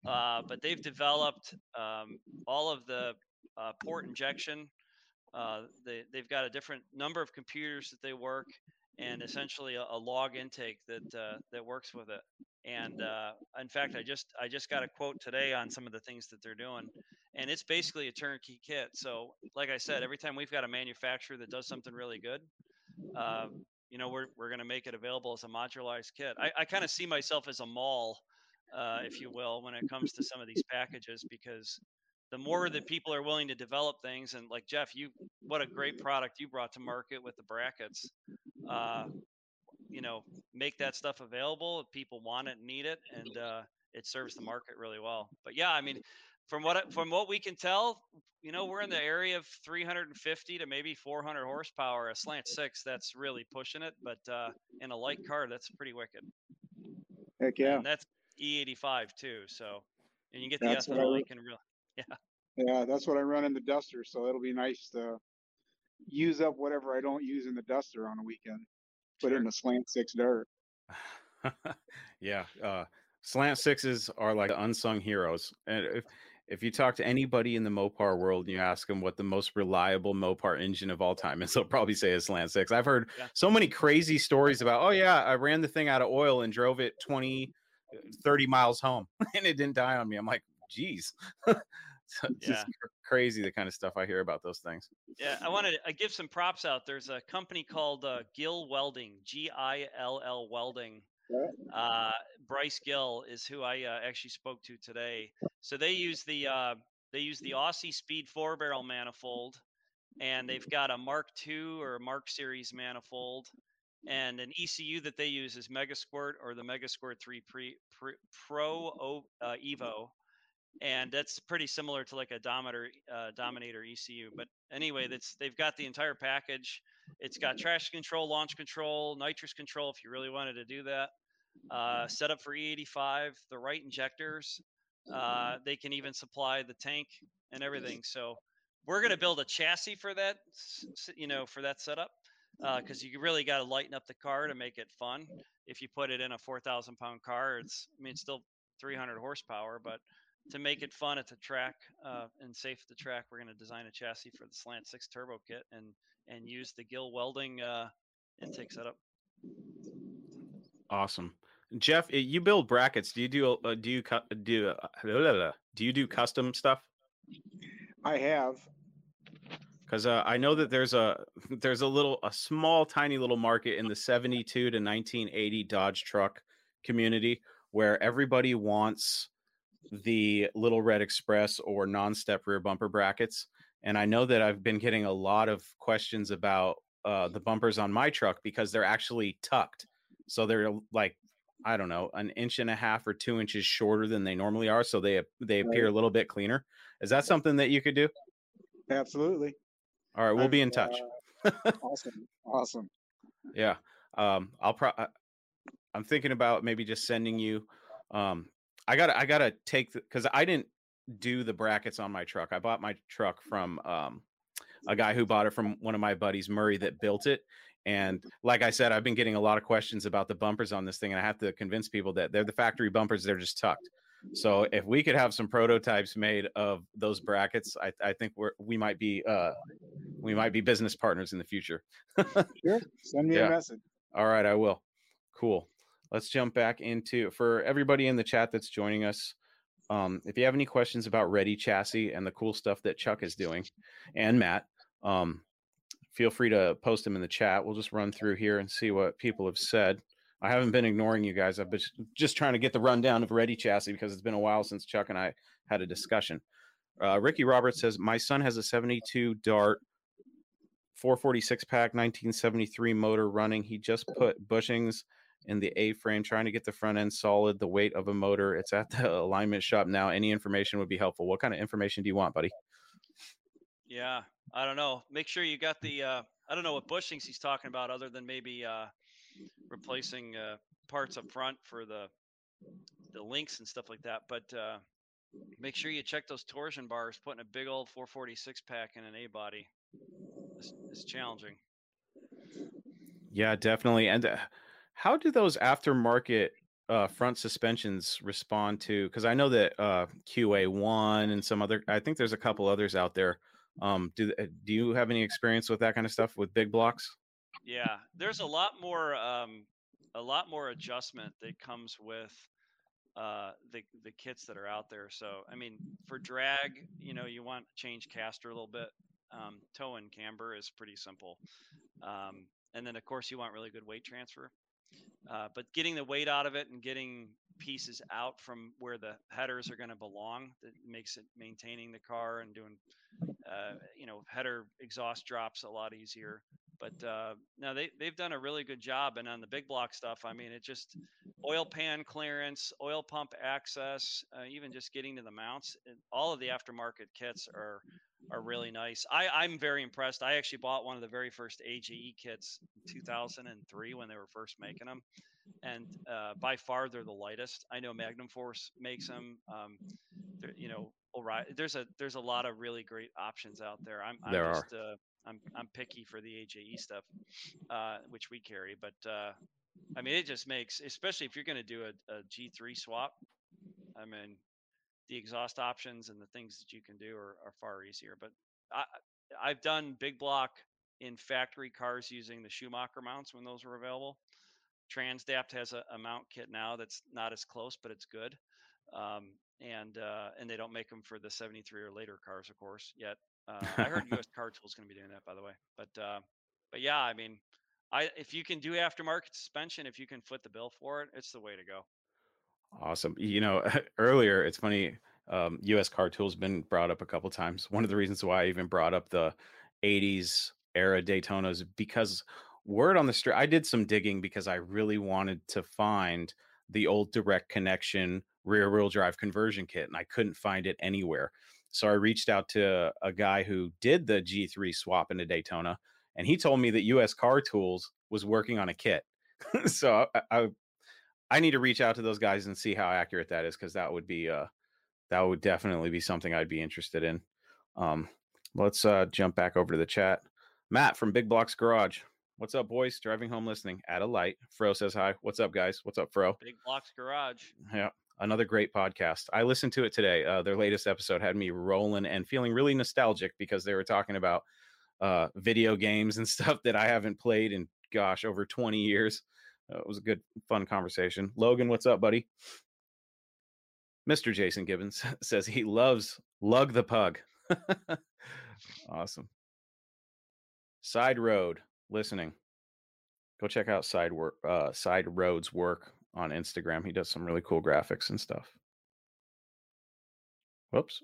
Uh, but they've developed um, all of the uh, port injection. Uh, they they've got a different number of computers that they work, and essentially a, a log intake that uh, that works with it. And uh, in fact, I just I just got a quote today on some of the things that they're doing, and it's basically a turnkey kit. So, like I said, every time we've got a manufacturer that does something really good, you know, we're we're going to make it available as a modularized kit. I, I kind of see myself as a mall uh, if you will, when it comes to some of these packages, because the more that people are willing to develop things, and like Jeff, you, what a great product you brought to market with the brackets. Uh, you know, make that stuff available if people want it and need it, and uh, it serves the market really well. But yeah, I mean, from what from what we can tell, you know, we're in the area of 350 to maybe 400 horsepower. A slant six, that's really pushing it, but uh, in a light car, that's pretty wicked. Heck yeah. And that's E85 too. So, and you get the that's ethanol, you can really, yeah. Yeah, that's what I run in the Duster. So it'll be nice to use up whatever I don't use in the Duster on a weekend. Put sure. it in a slant six Dart. yeah, uh, slant sixes are like unsung heroes. And if if you talk to anybody in the Mopar world and you ask them what the most reliable Mopar engine of all time is, they'll probably say a slant six. I've heard yeah. so many crazy stories about, oh yeah, I ran the thing out of oil and drove it 20 30 miles home and it didn't die on me. I'm like, geez. so yeah. crazy the kind of stuff I hear about those things. Yeah, I wanted to give some props out. There's a company called uh, Gill Welding, G I L L Welding. Uh, Bryce Gill is who I uh, actually spoke to today. So they use the uh, they use the Aussie Speed four barrel manifold, and they've got a Mark II or Mark Series manifold, and an ECU that they use is Megasquirt or the Megasquirt 3 Pre, Pre, Pro o, uh, Evo, and that's pretty similar to like a Dominator uh, Dominator ECU. But anyway, that's they've got the entire package. It's got traction control, launch control, nitrous control if you really wanted to do that. Uh, set up for E85, the right injectors. Uh, they can even supply the tank and everything. So we're going to build a chassis for that, you know, for that setup because uh, you really got to lighten up the car to make it fun. If you put it in a 4,000 pound car, it's I mean it's still 300 horsepower, but to make it fun at the track uh, and safe at the track, we're going to design a chassis for the Slant Six Turbo kit and and use the Gill Welding uh, intake setup. Awesome, Jeff. You build brackets. Do you do uh, do you do uh, do you do custom stuff? I have because uh, I know that there's a there's a little a small tiny little market in the 72 to 1980 Dodge truck community where everybody wants the little red express or non-step rear bumper brackets and I know that I've been getting a lot of questions about uh, the bumpers on my truck because they're actually tucked so they're like I don't know an inch and a half or two inches shorter than they normally are so they they appear a little bit cleaner. Is that something that you could do? Absolutely. All right, we'll be in touch. Uh, awesome, awesome. Yeah, um, I'll pro. I'm thinking about maybe just sending you. Um, I gotta, I gotta take because I didn't do the brackets on my truck. I bought my truck from um, a guy who bought it from one of my buddies, Murray, that built it. And like I said, I've been getting a lot of questions about the bumpers on this thing, and I have to convince people that they're the factory bumpers; they're just tucked. So if we could have some prototypes made of those brackets, I, I think we're we might be uh, we might be business partners in the future. sure, send me yeah. a message. All right, I will. Cool. Let's jump back into for everybody in the chat that's joining us. Um, if you have any questions about Ready Chassis and the cool stuff that Chuck is doing, and Matt, um, feel free to post them in the chat. We'll just run through here and see what people have said. I haven't been ignoring you guys. I've been just trying to get the rundown of Ready Chassis because it's been a while since Chuck and I had a discussion. Uh, Ricky Roberts says, My son has a 72 Dart 440 six pack 1973 motor running. He just put bushings in the A frame, trying to get the front end solid, the weight of a motor. It's at the alignment shop now. Any information would be helpful. What kind of information do you want, buddy? Yeah, I don't know. Make sure you got the, uh, I don't know what bushings he's talking about other than maybe uh, replacing uh, parts up front for the the links and stuff like that. But uh, make sure you check those torsion bars. Putting a big old 440 six pack in an A body. is, is challenging. Yeah, definitely. And uh, how do those aftermarket uh, front suspensions respond to? Because I know that uh, QA one and some other, I think there's a couple others out there. Um, do uh, do you have any experience with that kind of stuff with big blocks? Yeah, there's a lot more um, a lot more adjustment that comes with uh, the the kits that are out there. So I mean, for drag, you know, you want to change caster a little bit. Um, toe and camber is pretty simple. Um, and then of course you want really good weight transfer. Uh, but getting the weight out of it and getting pieces out from where the headers are going to belong that makes it maintaining the car and doing uh, you know header exhaust drops a lot easier but uh, now they, they've done a really good job and on the big block stuff i mean it just oil pan clearance oil pump access uh, even just getting to the mounts all of the aftermarket kits are are really nice. I, I'm very impressed. I actually bought one of the very first AJE kits in 2003 when they were first making them, and uh, by far they're the lightest. I know Magnum Force makes them. Um, you know. There's a there's a lot of really great options out there. I'm, I'm there just uh, I'm I'm picky for the AJE stuff, uh, which we carry, but uh, I mean it just makes, especially if you're going to do a, a G3 swap. I mean, the exhaust options and the things that you can do are, are far easier. But I, I've done big block in factory cars using the Schumacher mounts when those were available. Transdapt has a, a mount kit now that's not as close, but it's good. Um, and uh, and they don't make them for the 73 or later cars, of course, yet. Uh, I heard U.S. Car Tools going to be doing that, by the way. But uh, but yeah, I mean, I if you can do aftermarket suspension, if you can foot the bill for it, it's the way to go. Awesome. You know, earlier it's funny. Um, U.S. Car Tools has been brought up a couple times. One of the reasons why I even brought up the '80s era Daytonas because word on the street. I did some digging because I really wanted to find the old direct connection rear wheel drive conversion kit, and I couldn't find it anywhere. So I reached out to a guy who did the G3 swap into Daytona, and he told me that U.S. Car Tools was working on a kit. so I, I, I need to reach out to those guys and see how accurate that is because that would be uh that would definitely be something I'd be interested in. Um, let's uh, jump back over to the chat. Matt from Big Blocks Garage. What's up, boys? Driving home listening. At a light. Fro says hi. What's up, guys? What's up, Fro? Big Blocks Garage. Yeah. Another great podcast. I listened to it today. Uh, their latest episode had me rolling and feeling really nostalgic because they were talking about uh, video games and stuff that I haven't played in, gosh, over 20 years. Uh, it was a good, fun conversation. Logan, what's up, buddy? Mr. Jason Gibbons says he loves Lug the Pug. awesome. Side Road listening. Go check out Side uh, Side Road's work on Instagram. He does some really cool graphics and stuff. Whoops.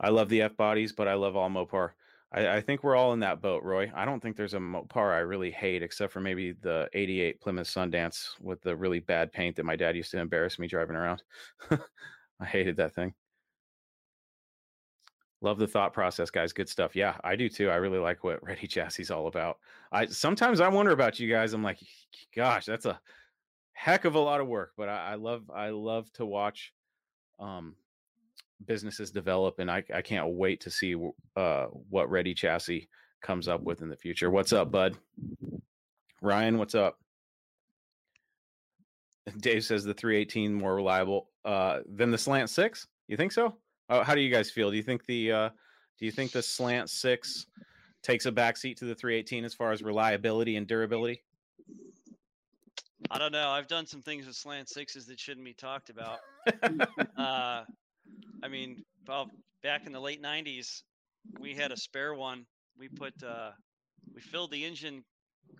I love the F bodies, but I love all Mopar. I, I, think we're all in that boat, Roy. I don't think there's a Mopar I really hate, except for maybe the 88 Plymouth Sundance with the really bad paint that my dad used to embarrass me driving around. I hated that thing. Love the thought process, guys. Good stuff. Yeah, I do too. I really like what Ready Chassis is all about. I sometimes I wonder about you guys. I'm like, gosh, that's a heck of a lot of work, but I, I love I love to watch um businesses develop, and I, I can't wait to see uh, what Ready Chassis comes up with in the future. What's up, bud? Ryan, what's up? Dave says the 318 more reliable uh, than the slant six. You think so? Uh, how do you guys feel? Do you think the uh, do you think the slant six takes a backseat to the 318 as far as reliability and durability? I don't know. I've done some things with slant sixes that shouldn't be talked about. uh, I mean, well, back in the late '90s, we had a spare one. We put uh, we filled the engine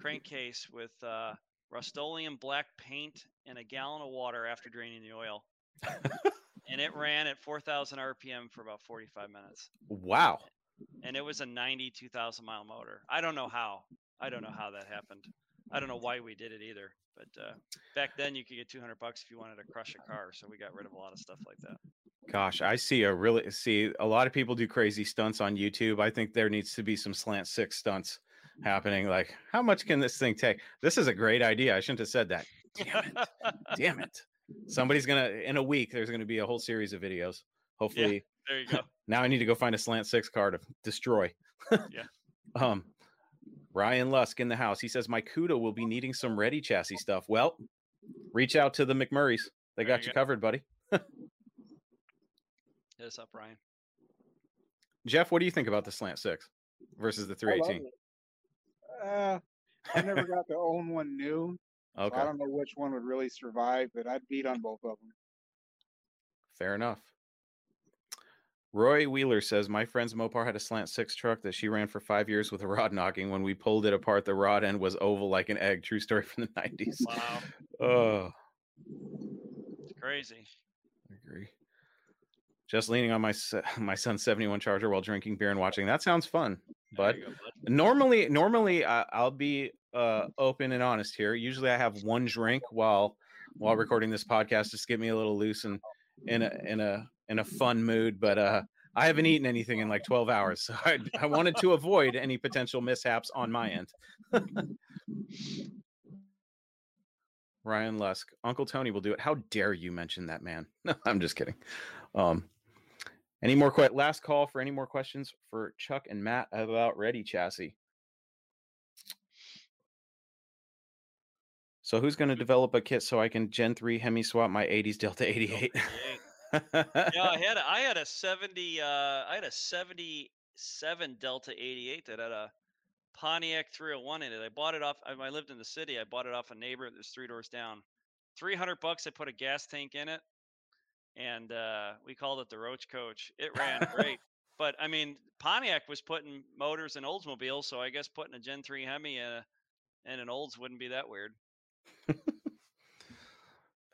crankcase with uh, Rust-Oleum black paint and a gallon of water after draining the oil, and it ran at 4,000 RPM for about 45 minutes. Wow! And it was a 92,000 mile motor. I don't know how. I don't know how that happened. I don't know why we did it either. But uh, back then, you could get 200 bucks if you wanted to crush a car. So we got rid of a lot of stuff like that. Gosh, I see a really see a lot of people do crazy stunts on YouTube. I think there needs to be some slant six stunts happening. Like, how much can this thing take? This is a great idea. I shouldn't have said that. Damn it. Damn it. Somebody's gonna in a week, there's gonna be a whole series of videos. Hopefully. Yeah, there you go. now I need to go find a slant six car to destroy. yeah. Um, Ryan Lusk in the house. He says my Cuda will be needing some ready chassis stuff. Well, reach out to the McMurrays. They There got you you go. covered, buddy. Hit us up, Ryan. Jeff, what do you think about the slant six versus the 318? it. Uh, I never got to own one new. so Okay, I don't know which one would really survive, but I'd beat on both of them. fair enough. Roy Wheeler says my friend's Mopar had a slant six truck that she ran for five years with a rod knocking. When we pulled it apart, the rod end was oval like an egg. True story from the nineties. Wow, Oh, it's crazy. I agree. Just leaning on my my son's seventy one Charger while drinking beer and watching. That sounds fun. But normally normally I, i'll be uh open and honest here usually i have one drink while while recording this podcast just get me a little loose and in a in a in a fun mood but uh i haven't eaten anything in like 12 hours so i, I wanted to avoid any potential mishaps on my end. Ryan lusk uncle tony will do it. How dare you mention that man? No i'm just kidding. Um any more que- last call for any more questions for chuck and matt about ready chassis. So who's going to develop a kit so I can Gen 3 Hemi swap my 80s Delta 88? Yeah, I had a, I had a seventy uh I had a seventy seven Delta eighty eight that had a Pontiac three hundred one in it. I bought it off. I, I lived in the city. I bought it off a neighbor that was three doors down. Three hundred bucks. I put a gas tank in it, and uh, we called it the Roach Coach. It ran great. But I mean, Pontiac was putting motors in Oldsmobiles, so I guess putting a Gen three Hemi in, a, in an Olds wouldn't be that weird.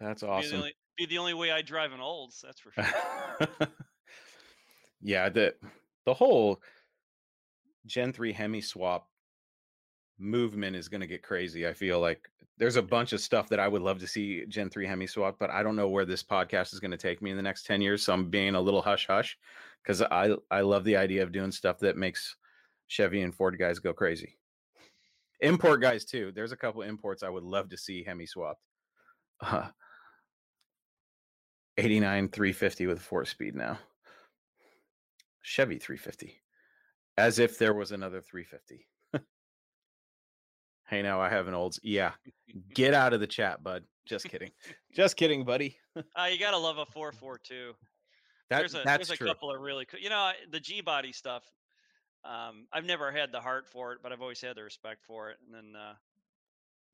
That's awesome. only, be the only way I drive an Olds. That's for sure. yeah, the the whole Gen 3 Hemi swap movement is going to get crazy. I feel like there's a bunch of stuff that I would love to see Gen 3 Hemi swap, but I don't know where this podcast is going to take me in the next 10 years, so I'm being a little hush hush cuz I I love the idea of doing stuff that makes Chevy and Ford guys go crazy. Import guys too. There's a couple imports I would love to see Hemi swapped. Uh, 89 350 with four speed now. Chevy 350. As if there was another 350. hey, now I have an olds. Yeah. Get out of the chat, bud. Just kidding. Just kidding, buddy. Uh, you gotta love a four four two. That, there's a that's there's a true. couple of really cool. You know, the G body stuff. Um, I've never had the heart for it, but I've always had the respect for it. And then, uh,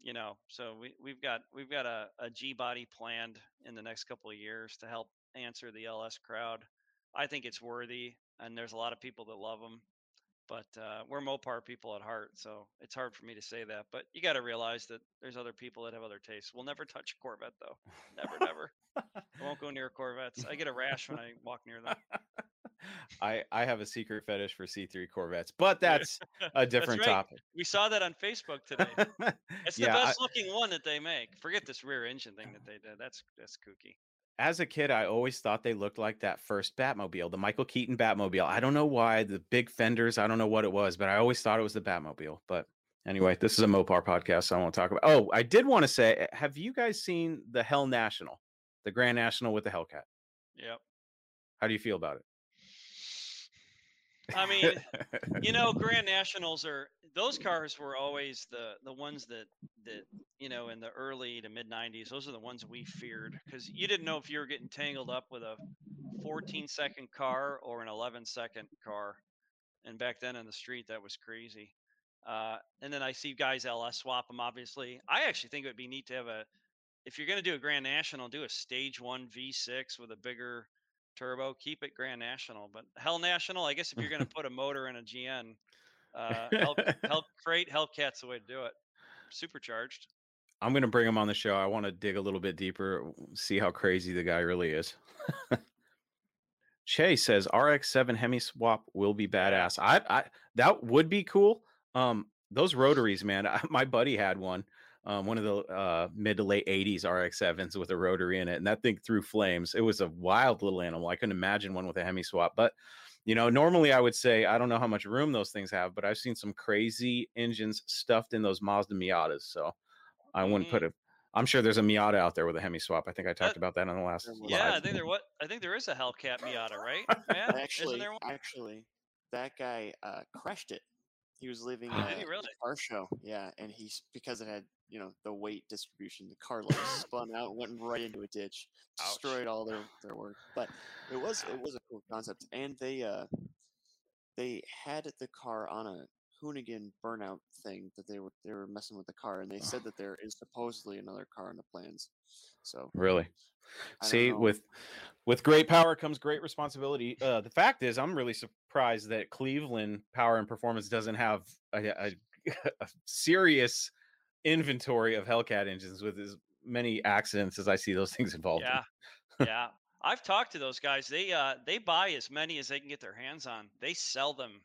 you know, so we we've got we've got a, a G body planned in the next couple of years to help answer the LS crowd. I think it's worthy, and there's a lot of people that love them. But uh, we're Mopar people at heart, so it's hard for me to say that. But you got to realize that there's other people that have other tastes. We'll never touch Corvette, though. Never, never. I won't go near Corvettes. I get a rash when I walk near them. I I have a secret fetish for C3 Corvettes, but that's a different right. topic. We saw that on Facebook today. It's the yeah, I- best looking one that they make. Forget this rear engine thing that they did. That's that's kooky. as a kid, I always thought they looked like that first Batmobile, the Michael Keaton Batmobile. I don't know why the big fenders. I don't know what it was, but I always thought it was the Batmobile. But anyway, this is a Mopar podcast, so I won't talk about. Oh, I did want to say, eh, have you guys seen the Hell National, the Grand National with the Hellcat? Yep. How do you feel about I mean, you know, Grand Nationals are those cars were always the the ones that that you know in the early to mid '90s. Those are the ones we feared because you didn't know if you were getting tangled up with a 14 second car or an 11 second car, and back then in the street that was crazy. Uh, and then I see guys LS swap them. Obviously, I actually think it would be neat to have a if you're going to do a Grand National, do a stage one V6 with a bigger turbo. Keep it Grand National, but Hell National. I guess if you're going to put a motor in a GN, uh, Hell, Hell Crate, Hellcat's the way to do it. Supercharged. I'm going to bring him on the show. I want to dig a little bit deeper, see how crazy the guy really is. Che says RX7 Hemi swap will be badass. I, I that would be cool. Um, those rotaries, man. I, my buddy had one, um, one of the uh, mid to late '80s RX7s with a rotary in it, and that thing threw flames. It was a wild little animal. I couldn't imagine one with a Hemi swap, but you know, normally I would say I don't know how much room those things have, but I've seen some crazy engines stuffed in those Mazda Miatas, so I wouldn't put Mhm. it. I'm sure there's a Miata out there with a Hemi swap. I think I talked That- about that on the last. There was. Yeah, I think there what I think there is a Hellcat Miata, right? Yeah, isn't Actually, there one? actually, that guy uh, crashed it He was leaving Did uh, really? a car show. Yeah, and he's because it had you know the weight distribution. The car like spun out, went right into a ditch, Ouch. destroyed all their their work. But it was it was a cool concept, and they uh they had the car on a Hoonigan burnout thing that they were they were messing with the car, and they said that there is supposedly another car in the plans. So Really? I See, with with great power comes great responsibility. Uh, the fact is, I'm really surprised that Cleveland Power and Performance doesn't have a, a, a serious inventory of Hellcat engines with as many accidents as I see those things involved. in. Yeah, yeah. I've talked to those guys. They uh they buy as many as they can get their hands on. They sell them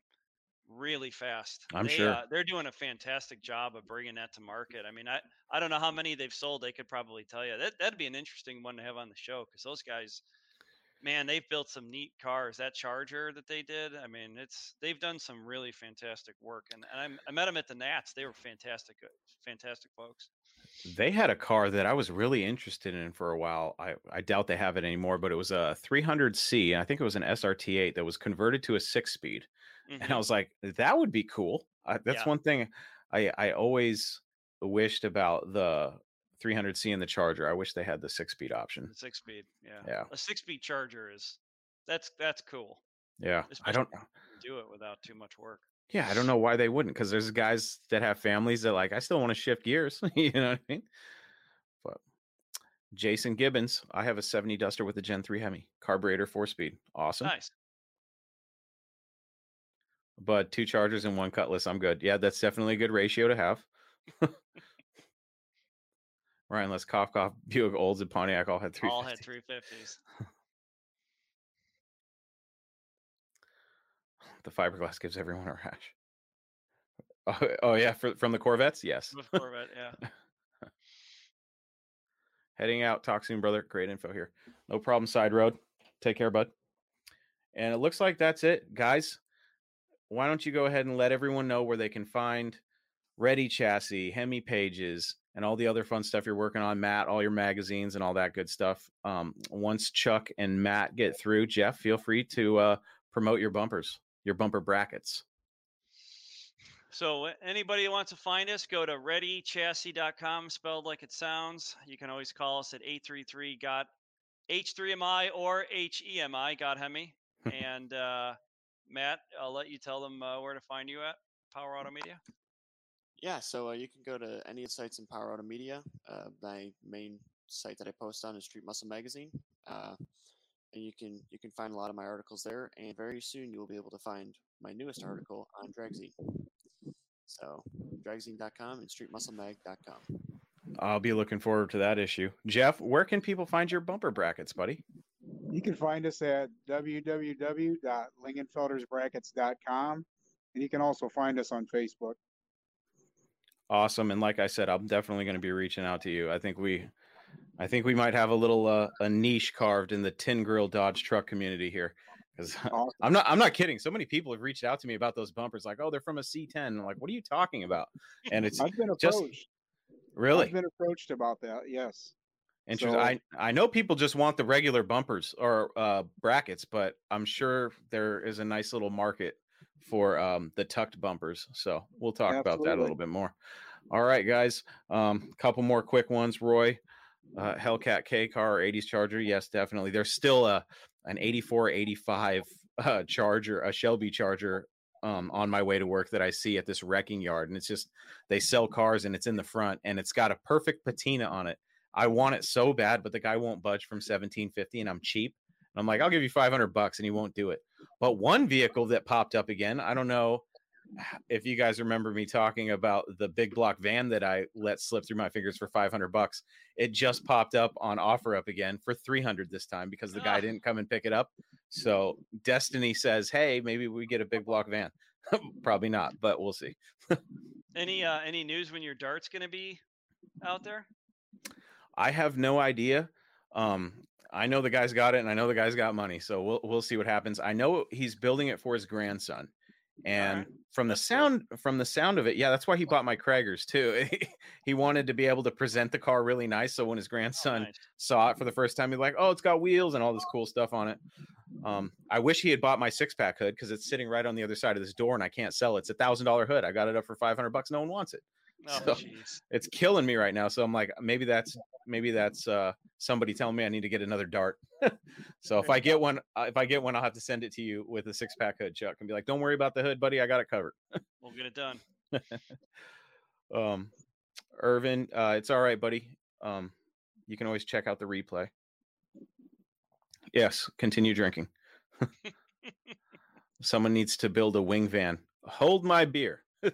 really fast. I'm They, sure. uh, they're doing a fantastic job of bringing that to market. I mean, I I don't know how many they've sold. They could probably tell you. That that'd be an interesting one to have on the show because those guys, man, they've built some neat cars. That Charger that they did. I mean, it's they've done some really fantastic work. And, and I'm, I met them at the Nats. They were fantastic, uh, fantastic folks. They had a car that I was really interested in for a while. I, I doubt they have it anymore, but it was a 300C. and I think it was an SRT8 that was converted to a six speed. and I Mhm. was like, that would be cool. I, that's Yeah. one thing I I always wished about the 300C and the Charger. I wish they had the six speed option. The six speed, yeah. Yeah. A six speed charger is that's that's cool. Yeah, I don't. if you can do it without too much work. Yeah, I don't know why they wouldn't. Because there's guys that have families that like I still want to shift gears. you know what I mean? But Jason Gibbons, I have a 70 Duster with a Gen 3 Hemi carburetor, four speed, awesome. Nice. But two Chargers and one Cutlass, I'm good. Yeah, that's definitely a good ratio to have. Ryan, let's cough cough. Buick Olds and Pontiac all had three. All had three fifties. The fiberglass gives everyone a rash. Oh, oh yeah, for, from the Corvettes, yes. With Corvette, yeah. Heading out. Talk soon, brother. Great info here. No problem. Side road. Take care, bud. And it looks like that's it, guys. Why don't you go ahead and let everyone know where they can find Ready Chassis, Hemi Pages, and all the other fun stuff you're working on, Matt, all your magazines and all that good stuff. Um, once Chuck and Matt get through, Jeff, feel free to uh, promote your bumpers, your bumper brackets. So anybody who wants to find us, go to readychassis.com, spelled like it sounds. You can always call us at 833 got H3MI or HEMI, got Hemi. and uh, Matt, I'll let you tell them uh, where to find you at Power Auto Media. Yeah, so uh, you can go to any of the sites in Power Auto Media. Uh, my main site that I post on is Street Muscle Magazine, uh, and you can you can find a lot of my articles there. And very soon you will be able to find my newest article on Dragzine. So dragzine.com and streetmusclemag.com. I'll be looking forward to that issue. Jeff, where can people find your bumper brackets, buddy? You can find us at www.lingenfeldersbrackets.com, and you can also find us on Facebook. Awesome. And like I said, I'm definitely going to be reaching out to you. I think we, I think we might have a little uh, a niche carved in the tin grill Dodge truck community here. Because Awesome. I'm not, I'm not kidding. So many people have reached out to me about those bumpers, like, oh, they're from a C10. I'm like, what are you talking about? And it's I've been just- approached. really I've been approached about that. Yes. interesting. so- I, I know people just want the regular bumpers or uh, brackets, but I'm sure there is a nice little market for um, the tucked bumpers. So we'll talk about that a little bit more. All right, guys. Um, couple more quick ones. Roy, uh, Hellcat K car, 80s Charger. Yes, definitely. There's still a an 84, 85 uh, Charger, a Shelby Charger um, on my way to work that I see at this wrecking yard, and it's just they sell cars and it's in the front and it's got a perfect patina on it. I want it so bad, but the guy won't budge from 1750, and I'm cheap. And I'm like, I'll give you 500 bucks, and he won't do it. But one vehicle that popped up again, I don't know if you guys remember me talking about the big block van that I let slip through my fingers for 500 bucks. It just popped up on OfferUp again for 300 this time because the guy Ah. didn't come and pick it up. So Destiny says, "Hey, maybe we get a big block van." Probably not, but we'll see. Any uh, any news when your Dart's going to be out there? I have no idea. Um, I know the guy's got it, and I know the guy's got money, so we'll we'll see what happens. I know he's building it for his grandson, and Alright, from the sound from the sound of it, yeah, that's why he bought my Cragars too. he wanted to be able to present the car really nice, so when his grandson Nice. saw it for the first time, he's like, "Oh, it's got wheels and all this cool stuff on it." Um, I wish he had bought my six pack hood because it's sitting right on the other side of this door and I can't sell it. It's a thousand dollar hood. I got it up for 500 bucks. No one wants it. Oh, So- It's killing me right now. So I'm like, maybe that's, maybe that's, uh, somebody telling me I need to get another Dart. so if I get one, uh, if I get one, I'll have to send it to you with a six pack hood, Chuck, and be like, don't worry about the hood, buddy. I got it covered. We'll get it done. Um, Irvin, uh, it's all right, buddy. Um, you can always check out the replay. Yes, continue drinking. Someone needs to build a wing van. Hold my beer.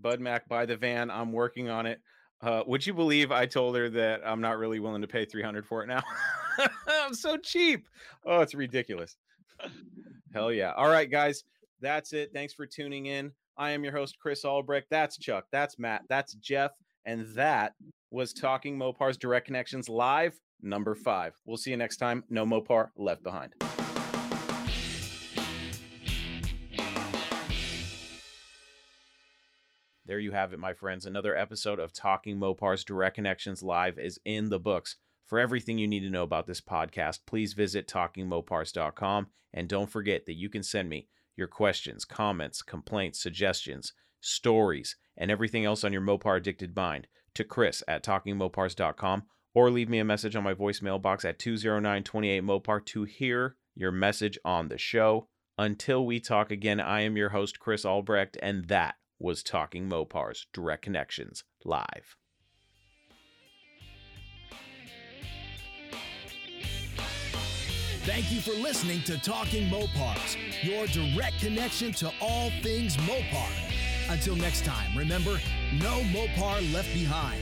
Bud Mac, buy the van. I'm working on it. Uh, would you believe I told her that I'm not really willing to pay 300 for it now? I'm so cheap. Oh, it's ridiculous. Hell yeah. All right, guys. That's it. Thanks for tuning in. I am your host, Chris Albrecht. That's Chuck. That's Matt. That's Jeff. And that was Talking Mopar's Direct Connections Live, number five. We'll see you next time. No Mopar left behind. There you have it, my friends. Another episode of Talking Mopar's Direct Connections Live is in the books. For everything you need to know about this podcast, please visit talkingmopars.com. And don't forget that you can send me your questions, comments, complaints, suggestions, stories, and everything else on your Mopar addicted mind to Chris at talkingmopars.com or leave me a message on my voicemail box at 209 28 Mopar to hear your message on the show. Until we talk again, I am your host, Chris Albrecht, and that was Talking Mopars Direct Connections Live. Thank you for listening to Talking Mopars, your direct connection to all things Mopar. Until next time, remember, no Mopar left behind.